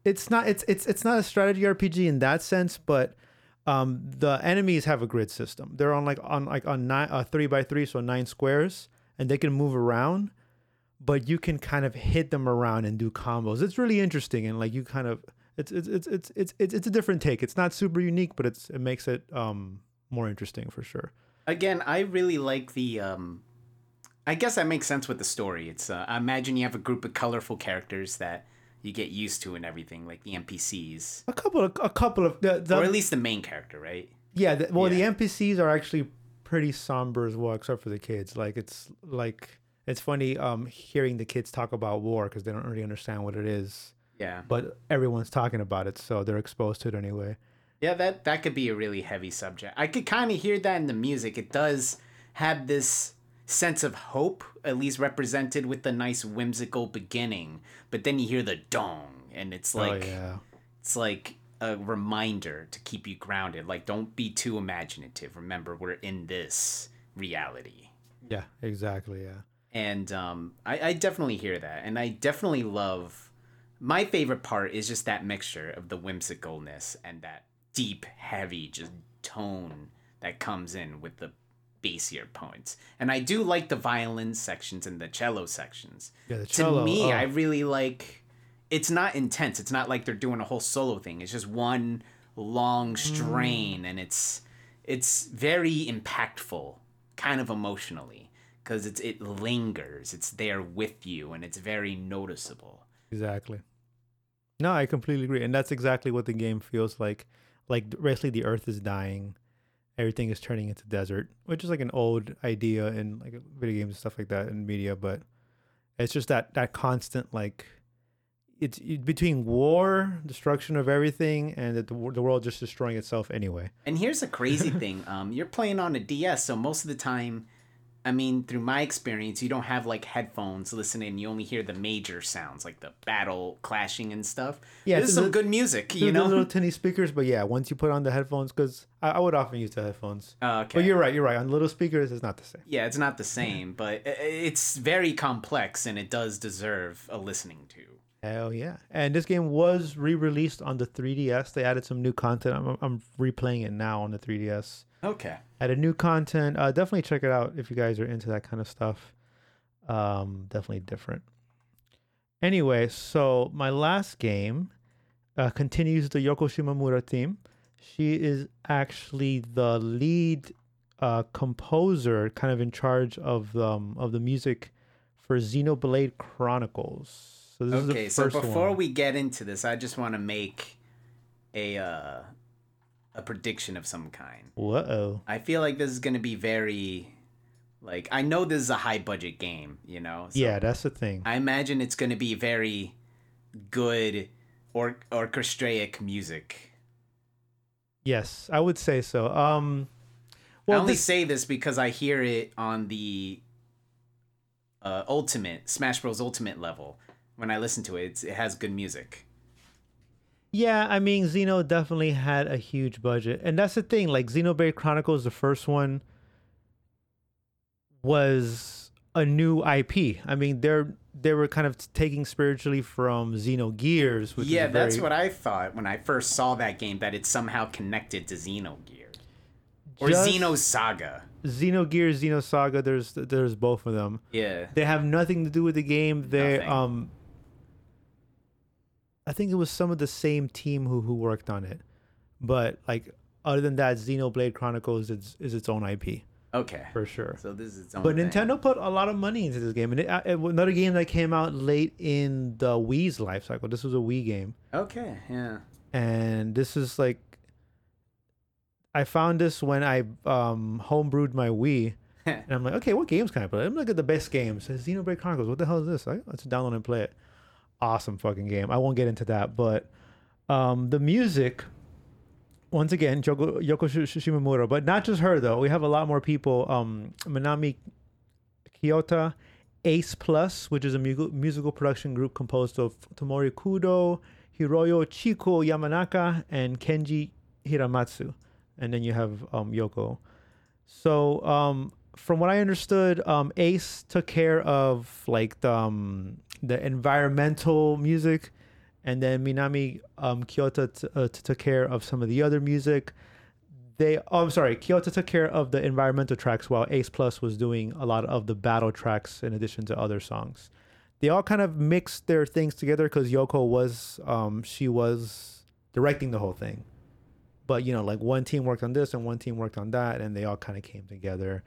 B: it's not it's it's it's not a strategy RPG in that sense, but um, the enemies have a grid system. They're on like on like on nine uh, three by three, so nine squares, and they can move around. But you can kind of hit them around and do combos. It's really interesting, and like you kind of it's it's it's it's it's it's, it's a different take. It's not super unique, but it's it makes it um, more interesting for sure.
A: Again, I really like the. Um, I guess that makes sense with the story. It's uh, I imagine you have a group of colorful characters that you get used to and everything, like the NPCs.
B: A couple of a couple of the, the
A: or at least the main character, right?
B: Yeah. The, well,
A: yeah.
B: the NPCs are actually pretty somber as well, except for the kids. Like it's like it's funny um, hearing the kids talk about war because they don't really understand what it is.
A: Yeah.
B: But everyone's talking about it, so they're exposed to it anyway.
A: Yeah, that that could be a really heavy subject. I could kind of hear that in the music. It does have this sense of hope, at least represented with the nice whimsical beginning. But then you hear the dong, and it's oh, like,
B: oh, yeah.
A: it's like a reminder to keep you grounded. Like, don't be too imaginative. Remember, we're in this reality.
B: Yeah, exactly. Yeah.
A: And um, I, I definitely hear that. And I definitely love my favorite part is just that mixture of the whimsicalness and that deep, heavy, just tone that comes in with the bassier points. And I do like the violin sections and the cello sections.
B: Yeah, the cello,
A: to me,
B: oh.
A: I really like it's not intense. It's not like they're doing a whole solo thing. It's just one long mm. strain mm. and it's it's very impactful kind of emotionally because it's it lingers. It's there with you and it's very noticeable.
B: Exactly. No, I completely agree. And that's exactly what the game feels like. Like basically the earth is dying everything is turning into desert, which is like an old idea in like video games and stuff like that in media, but it's just that that constant like it's between war, destruction of everything, and the, the world just destroying itself anyway.
A: And here's a crazy thing: um, you're playing on a DS, so most of the time I mean, through my experience, you don't have like headphones listening. You only hear the major sounds, like the battle clashing and stuff.
B: Yeah,
A: this
B: is
A: some
B: the,
A: good music, you know.
B: Little tinny speakers, but yeah, once you put on the headphones, because I, I, would often use the headphones.
A: Oh, okay,
B: but you're right. You're right. On little speakers, it's not the same.
A: Yeah, it's not the same, but it's very complex, and it does deserve a listening to.
B: Hell yeah! And this game was re-released on the 3DS. They added some new content. I'm, I'm replaying it now on the 3DS.
A: Okay
B: added new content. Uh, definitely check it out if you guys are into that kind of stuff. Um, definitely different. Anyway, so my last game uh, continues the Yoko Shimomura theme. She is actually the lead uh, composer, kind of in charge of the, um, of the music for Xenoblade Chronicles. So
A: okay, so before
B: one.
A: we get into this, I just want to make a uh, a prediction of some kind.
B: Whoa.
A: I feel like this is going to be very like I know this is a high budget game, you know. So
B: yeah, that's the thing.
A: I imagine it's going to be very good or orchestraic music.
B: Yes, I would say so. Um well, I
A: only
B: this...
A: say this because I hear it on the uh, ultimate Smash Bros. Ultimate level. When I listen to it, it has good music.
B: Yeah, I mean, Xeno definitely had a huge budget. And that's the thing, like Xenoblade Chronicles, the first one was a new IP. I mean, they're they were kind of taking spiritually from Xenogears. Which
A: yeah,
B: very...
A: that's what I thought when I first saw that game, that it's somehow connected to Xenogears. Or
B: Just
A: Xenosaga.
B: Xenogears, Xenosaga, there's there's both of them.
A: Yeah.
B: They have nothing to do with the game. They
A: nothing.
B: um I think it was some of the same team who who worked on it. But like other than that, Xenoblade Chronicles is is its own IP
A: Okay.
B: for sure.
A: So this is its own
B: But
A: thing.
B: Nintendo put a lot of money into this game, and it, uh, it- another game that came out late in the Wii's life cycle. This was a Wii game,
A: Okay. Yeah.
B: and this is like I found this when I um homebrewed my Wii, and I'm like, okay, what games can I play? I'm looking at the best games. Says Xenoblade Chronicles. What the hell is this? I, let's download and play it. Awesome fucking game. I won't get into that, but um, the music, once again, Yoko, Yoko Sh- Sh- Shimomura, but not just her though. We have a lot more people. Um, Manami Kiyota, Ace Plus, which is a mu- musical production group composed of Tomori Kudo, Hiroyo CHiCO Yamanaka, and Kenji Hiramatsu. And then you have um, Yoko. So, um, from what I understood, um, Ace took care of like the um, the environmental music, and then Minami um, Kiyota t- uh, t- took care of some of the other music. They, oh, I'm sorry, Kiyota took care of the environmental tracks, while Ace Plus was doing a lot of the battle tracks in addition to other songs. They all kind of mixed their things together because Yoko was, um, she was directing the whole thing but you know like one team worked on this and one team worked on that and they all kind of came together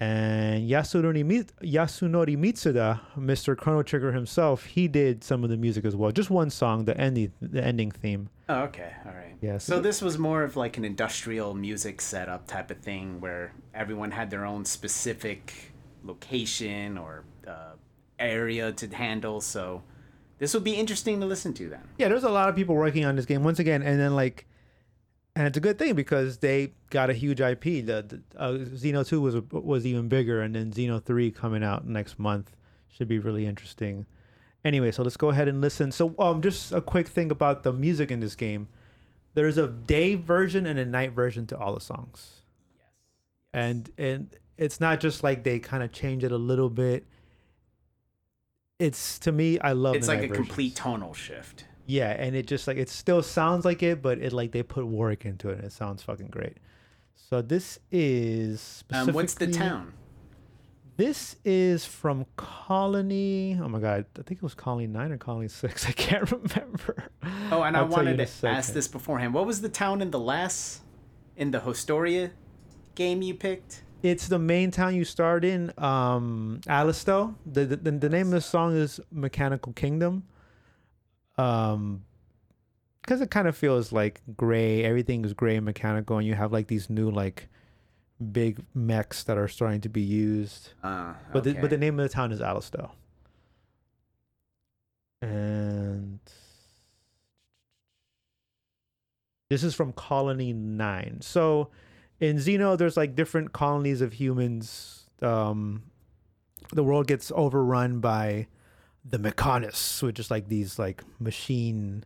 B: and Yasunori, Yasunori Mitsuda, Mr. Chrono Trigger himself, he did some of the music as well. Just one song, the ending, the ending theme.
A: Oh, okay. All right.
B: Yeah,
A: So
B: so-
A: this was more of like an industrial music setup type of thing where everyone had their own specific location or uh, area to handle. So this would be interesting to listen to then.
B: Yeah, there's a lot of people working on this game once again, and then like, and it's a good thing because they got a huge IP. The, the uh, Xeno Two was was even bigger, and then Xeno Three coming out next month should be really interesting. Anyway, so let's go ahead and listen. So, um, just a quick thing about the music in this game. There's a day version and a night version to all the songs. Yes. And and it's not just like they kind of change it a little bit. It's to me, I love.
A: It.
B: It's
A: like a
B: versions.
A: complete tonal shift.
B: Yeah, and it just like it still sounds like it, but it like they put work into it, and it sounds fucking great. So this is
A: Um, what's the town?
B: This is from Colony. Oh my god, I think it was Colony Nine or Colony Six. I can't remember.
A: Oh, and I
B: I'll tell
A: wanted to ask this beforehand. What was the town in the last, in the Historia game you picked?
B: It's the main town you start in, um, Alisto. The, the the the name of the song is Mechanical Kingdom. Um, because it kind of feels like gray. Everything is gray and mechanical, and you have like these new like big mechs that are starting to be used.
A: Uh,
B: But the, but the name of the town is Alisto. And this is from Colony Nine. So in Xeno, there's like different colonies of humans. Um, the world gets overrun by the Mechanists, which is like these like machine,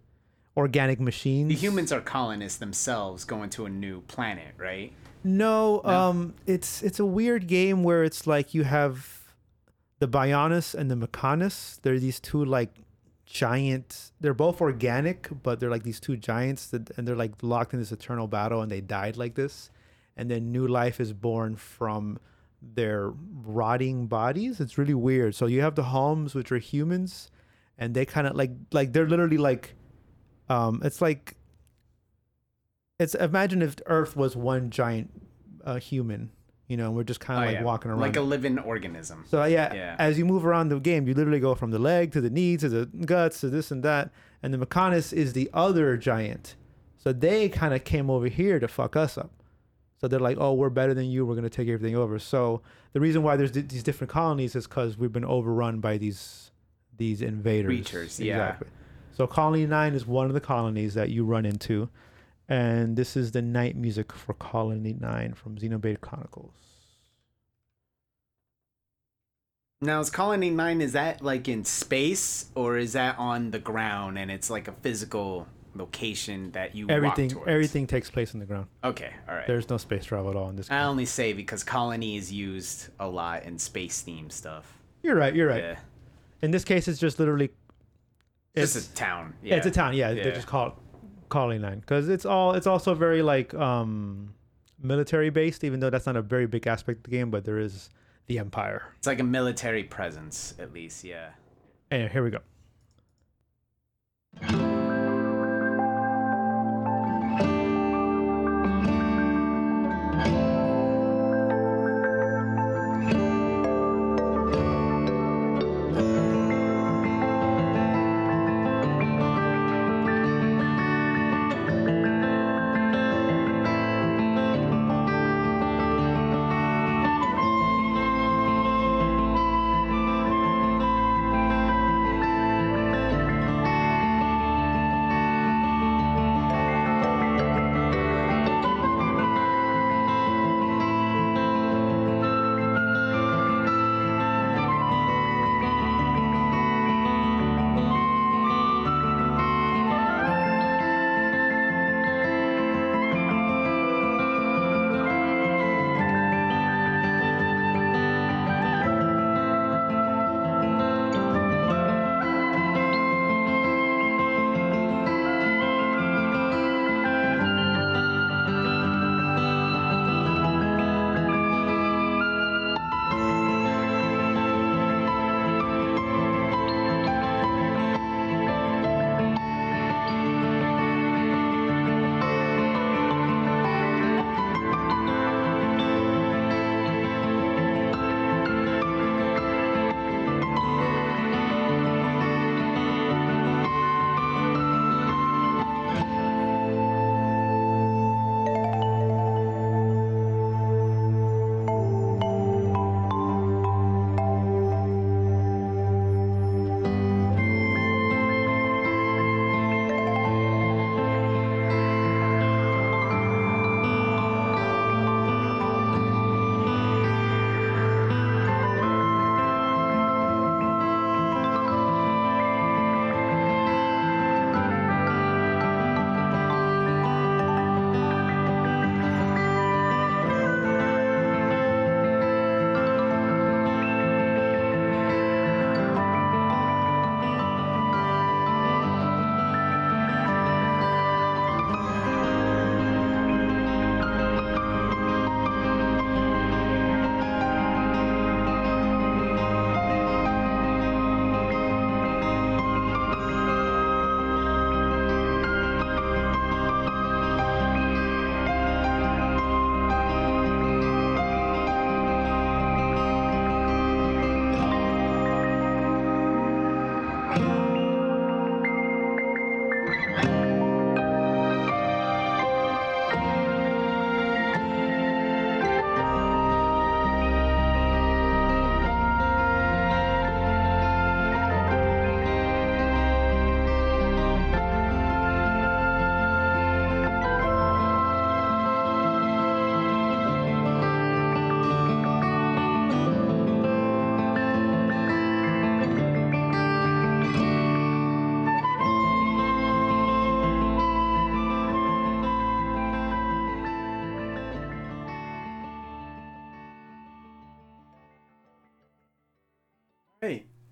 B: organic machines.
A: the humans are colonists themselves going to a new planet, right?
B: No,
A: No?
B: um, it's it's a weird game where it's like you have the Bionis and the Mechonis. They're these two like giant. They're both organic, but they're like these two giants that, and they're like locked in this eternal battle, and they died like this, and then new life is born from their rotting bodies. It's really weird. So you have the Homs, which are humans, and they kind of like like they're literally like, um, it's like it's imagine if Earth was one giant uh, human, you know, and we're just kind of
A: Oh,
B: like
A: yeah.
B: walking around.
A: like a living organism.
B: so yeah,
A: Yeah.
B: as you move around the game, you literally go from the leg to the knee to the guts to this and that, and the Mechonis is the other giant. So they kind of came over here to fuck us up. So they're like, "Oh, we're better than you. We're gonna take everything over." So the reason why there's th- these different colonies is because we've been overrun by these these invaders.
A: Creatures, yeah.
B: So Colony Nine is one of the colonies that you run into, and this is the night music for Colony Nine from Xenoblade Chronicles.
A: Now, is Colony Nine is that like in space or is that on the ground and it's like a physical location that you
B: Everything
A: walk towards?
B: everything takes place on the ground.
A: Okay, all right.
B: There's no space travel at all in this.
A: I
B: game.
A: only say because colony is used a lot in space theme stuff.
B: You're right. You're right.
A: Yeah,
B: In this case, it's just literally.
A: it's,
B: It's
A: a town.
B: yeah.
A: Yeah,
B: it's a town. Yeah, they
A: Yeah.
B: just call it Colony because it's all. It's also very like um military based, even though that's not a very big aspect of the game. But there is the Empire.
A: It's like a military presence, at least. Yeah.
B: And here we go.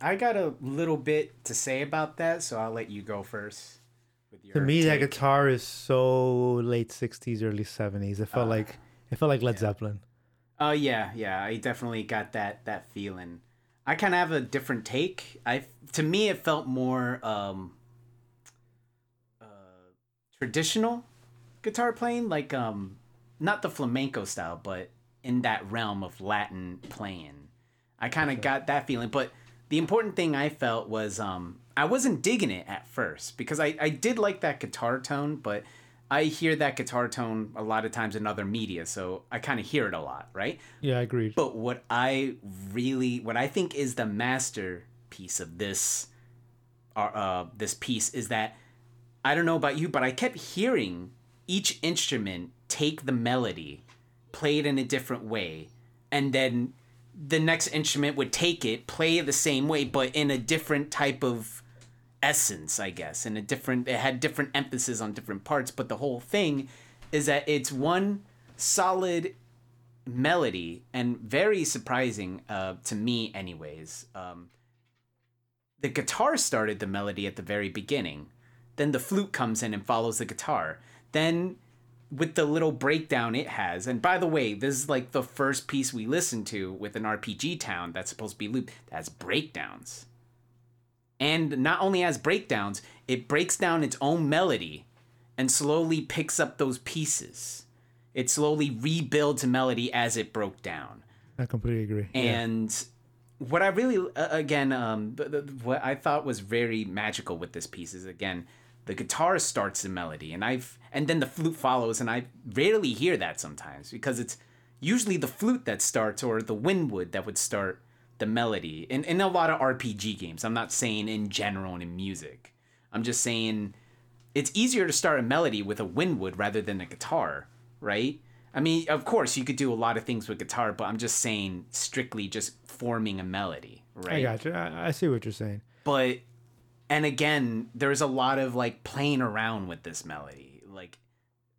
A: I got a little bit to say about that, so I'll let you go first. With your
B: To me, that guitar is so late '60s, early '70s. It felt
A: Uh,
B: like it felt like Led
A: yeah.
B: Zeppelin.
A: Oh yeah, yeah. I definitely got that that feeling. I kind of have a different take. I to me it felt more um uh traditional guitar playing, like um not the flamenco style, but in that realm of Latin playing. I kind of
B: Okay.
A: got that feeling, but the important thing I felt was um I wasn't digging it at first because I I did like that guitar tone, but I hear that guitar tone a lot of times in other media, so I kind of hear it a lot, right?
B: Yeah, I agree.
A: But what I really, what I think is the masterpiece of this, uh, uh, this piece is that I don't know about you, but I kept hearing each instrument take the melody, play it in a different way, and then the next instrument would take it, play the same way, but in a different type of essence, I guess, and a different it had different emphasis on different parts, but the whole thing is that it's one solid melody and very surprising uh, to me anyways. Um, the guitar started the melody at the very beginning. Then the flute comes in and follows the guitar. Then with the little breakdown it has. And by the way, this is like the first piece we listened to with an RPG town that's supposed to be looped that has breakdowns. And not only has breakdowns, it breaks down its own melody and slowly picks up those pieces. It slowly rebuilds a melody as it broke down.
B: I completely agree.
A: And yeah. what I really, uh, again, um, what I thought was very magical with this piece is again, the guitar starts the melody, and I've, and then the flute follows, and I rarely hear that sometimes because it's usually the flute that starts or the windwood that would start the melody. In in a lot of RPG games, I'm not saying in general and in music. I'm just saying it's easier to start a melody with a windwood rather than a guitar right? I mean, of course, you could do a lot of things with guitar, but I'm just saying strictly just forming a melody, right? I
B: got you. I, I see what you're saying.
A: But, and again, there's a lot of like playing around with this melody. Like,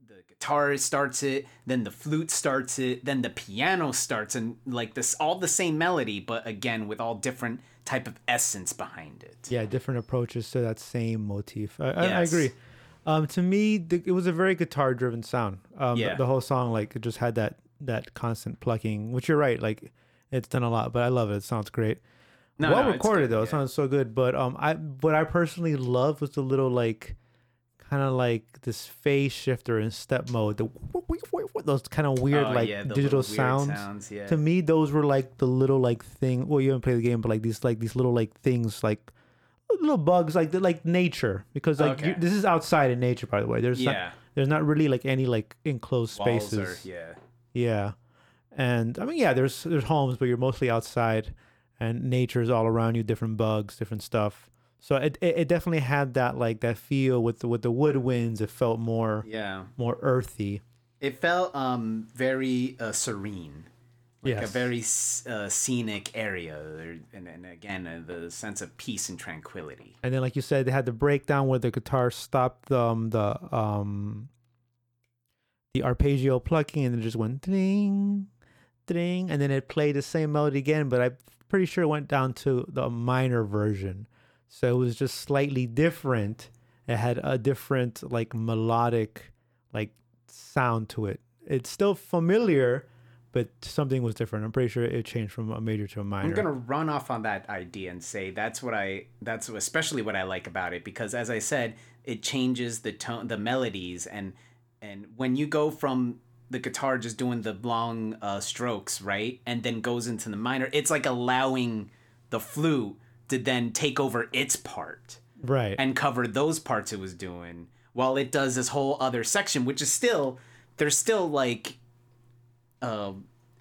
A: the guitar starts it, then the flute starts it, then the piano starts, and like this, all the same melody, but again, with all different type of essence behind it.
B: Yeah, different approaches to that same motif. I, yes. I, I agree. Um, to me, the, it was a very guitar driven sound. Um, yeah. the, the, whole song, like, it just had that that constant plucking, which you're right, like, it's done a lot, but I love it. It sounds great. No, well no, recorded though. Yeah. It sounds so good. But um, I what I personally love was the little like, kind of like this phase shifter in step mode. The those kind of weird oh, like yeah, digital sounds. sounds yeah. To me, those were like the little like thing. Well, you haven't played the game, but like these like these little like things like little bugs like like nature because like okay. you, this is outside in nature by the way there's yeah. not there's not really like any like enclosed Walls spaces
A: are, yeah
B: yeah and i mean yeah there's there's homes but you're mostly outside and nature is all around you different bugs different stuff so it, it, it definitely had that like that feel with the, with the woodwinds it felt more
A: yeah
B: more earthy
A: it felt um very uh, serene like yes. a very uh, scenic area, and, and again uh, the sense of peace and tranquility.
B: And then, like you said, they had the breakdown where the guitar stopped um, the um, the arpeggio plucking, and it just went ding, ding, and then it played the same melody again. But I'm pretty sure it went down to the minor version, so it was just slightly different. It had a different like melodic like sound to it. It's still familiar but something was different. I'm pretty sure it changed from a major to a minor.
A: I'm gonna run off on that idea and say that's what I that's especially what I like about it because as I said, it changes the tone, the melodies, and and when you go from the guitar just doing the long uh, strokes, right, and then goes into the minor, it's like allowing the flute to then take over its part,
B: right,
A: and cover those parts it was doing, while it does this whole other section, which is still there's still like uh,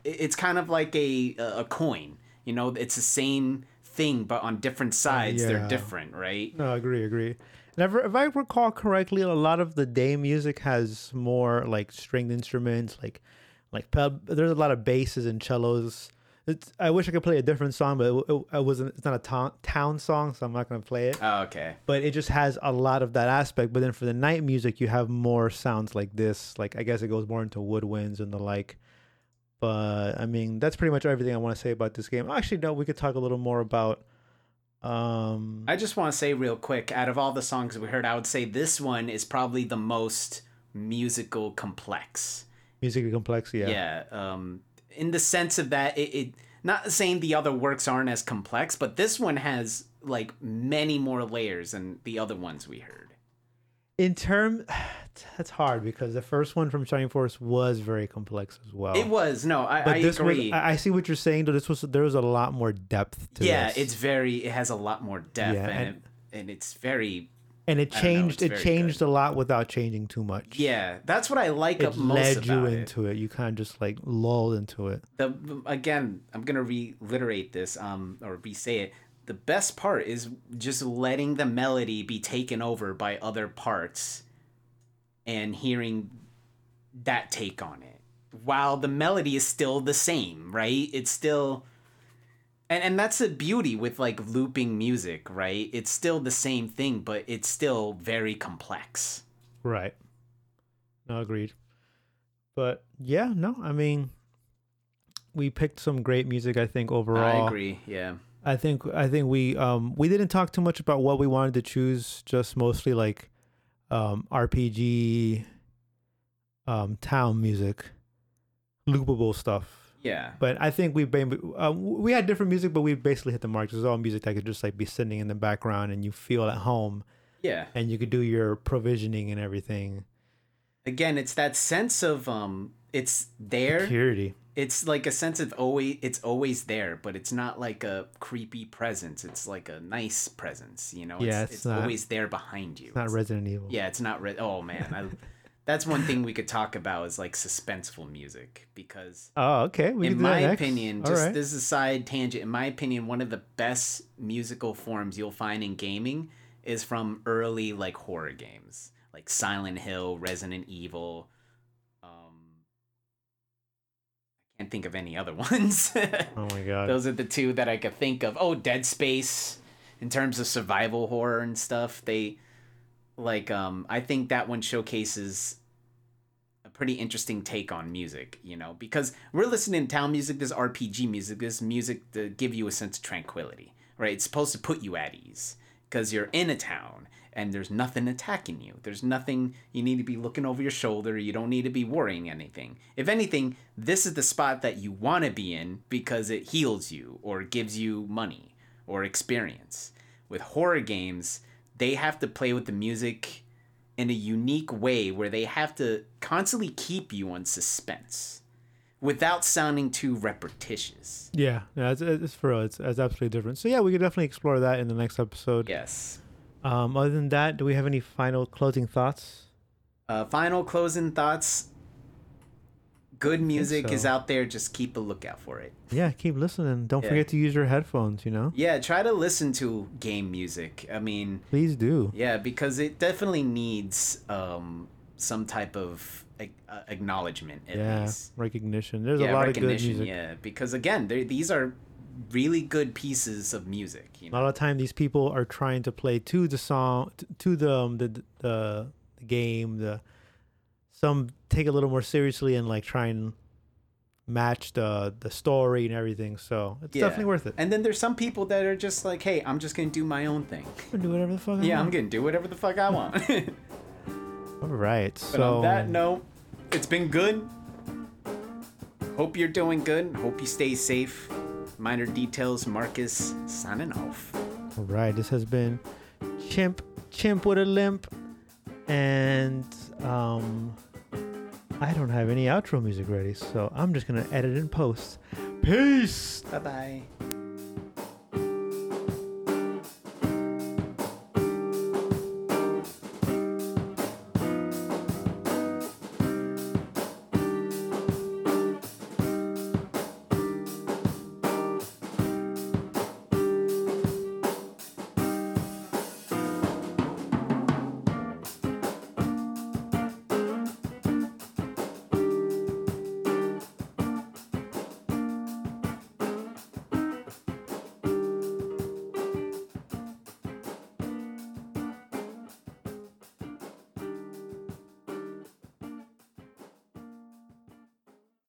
A: it's kind of like a a coin. You know, it's the same thing, but on different sides, yeah. they're different, right?
B: No, I agree, agree. And if I recall correctly, a lot of the day music has more like stringed instruments, like like there's a lot of basses and cellos. It's, I wish I could play a different song, but it, it, it wasn't. It's not a town town song, so I'm not gonna play it.
A: Oh, okay.
B: But it just has a lot of that aspect. But then for the night music, you have more sounds like this. Like I guess it goes more into woodwinds and the like. But I mean, that's pretty much everything I want to say about this game. Actually, no, we could talk a little more about. Um,
A: I just want to say real quick, out of all the songs we heard, I would say this one is probably the most musical complex.
B: Musically complex, yeah.
A: Yeah. Um, in the sense of that, it, it not saying the other works aren't as complex, but this one has like many more layers than the other ones we heard
B: in term that's hard because the first one from Shining Force was very complex as well.
A: It was no, I, but I this agree.
B: Was, I see what you're saying. Though this was there was a lot more depth to
A: yeah,
B: this.
A: it's very it has a lot more depth yeah, and and, it, and it's very
B: and it changed know, it changed good. a lot without changing too much.
A: Yeah, that's what I like. It led
B: you
A: it.
B: into it. You kind of just like lulled into it.
A: The again, I'm gonna reiterate this um or re say it the best part is just letting the melody be taken over by other parts and hearing that take on it while the melody is still the same right it's still And and that's the beauty with like looping music, right? It's still the same thing, but it's still very complex.
B: Right. No, agreed. But yeah, no, I mean, we picked some great music. I think overall.
A: I agree. Yeah.
B: I think I think we um we didn't talk too much about what we wanted to choose. Just mostly like um RPG, um town music, loopable stuff.
A: Yeah.
B: But I think we uh, we had different music, but we basically hit the mark. There's all music that could just like be sitting in the background and you feel at home.
A: Yeah.
B: And you could do your provisioning and everything.
A: Again, it's that sense of um, it's there.
B: Security.
A: It's like a sense of always it's always there, but it's not like a creepy presence. It's like a nice presence, you know.
B: Yeah,
A: it's,
B: it's,
A: it's
B: not,
A: always there behind you.
B: It's not
A: it's,
B: Resident Evil.
A: Yeah, it's not. Re- oh man, I that's one thing we could talk about is like suspenseful music because
B: oh okay
A: we in my opinion just right. this is a side tangent in my opinion one of the best musical forms you'll find in gaming is from early like horror games like silent hill resident evil um i can't think of any other ones.
B: Oh my god.
A: Those are the two that i could think of. Oh dead space in terms of survival horror and stuff they like um I think that one showcases a pretty interesting take on music, you know, because we're listening to town music, this RPG music, this music to give you a sense of tranquility, right? It's supposed to put you at ease because you're in a town and there's nothing attacking you. There's nothing you need to be looking over your shoulder. You don't need to be worrying anything. If anything, this is the spot that you want to be in because it heals you or gives you money or experience. With horror games, they have to play with the music in a unique way where they have to constantly keep you on suspense without sounding too repetitious.
B: Yeah, yeah, it's, it's for us. It's, it's absolutely different. So yeah, we could definitely explore that in the next episode.
A: Yes.
B: Um, other than that, do we have any final closing thoughts?
A: Uh, final closing thoughts good music so. is out there. Just keep a lookout for it.
B: Yeah, keep listening. Don't yeah. forget to use your headphones. You know.
A: Yeah, try to listen to game music. I mean,
B: please do.
A: Yeah, because it definitely needs um, some type of uh, acknowledgement. yeah, least.
B: recognition. There's yeah, a lot of good music.
A: Yeah, because again, these are really good pieces of music.
B: You know? A lot of time, these people are trying to play to the song, to the um, the, the the game, the some take it a little more seriously and like try and match the the story and everything. So it's yeah. definitely worth it.
A: And then there's some people that are just like, hey, I'm just gonna do my own thing.
B: I'm do whatever the fuck. I
A: yeah,
B: want.
A: I'm gonna do whatever the fuck I want.
B: All right.
A: But so on that note, it's been good. Hope you're doing good. Hope you stay safe. Minor details. Marcus signing off.
B: All right. This has been Chimp Chimp with a limp, and um. I don't have any outro music ready, so I'm just gonna edit and post. Peace!
A: Bye bye.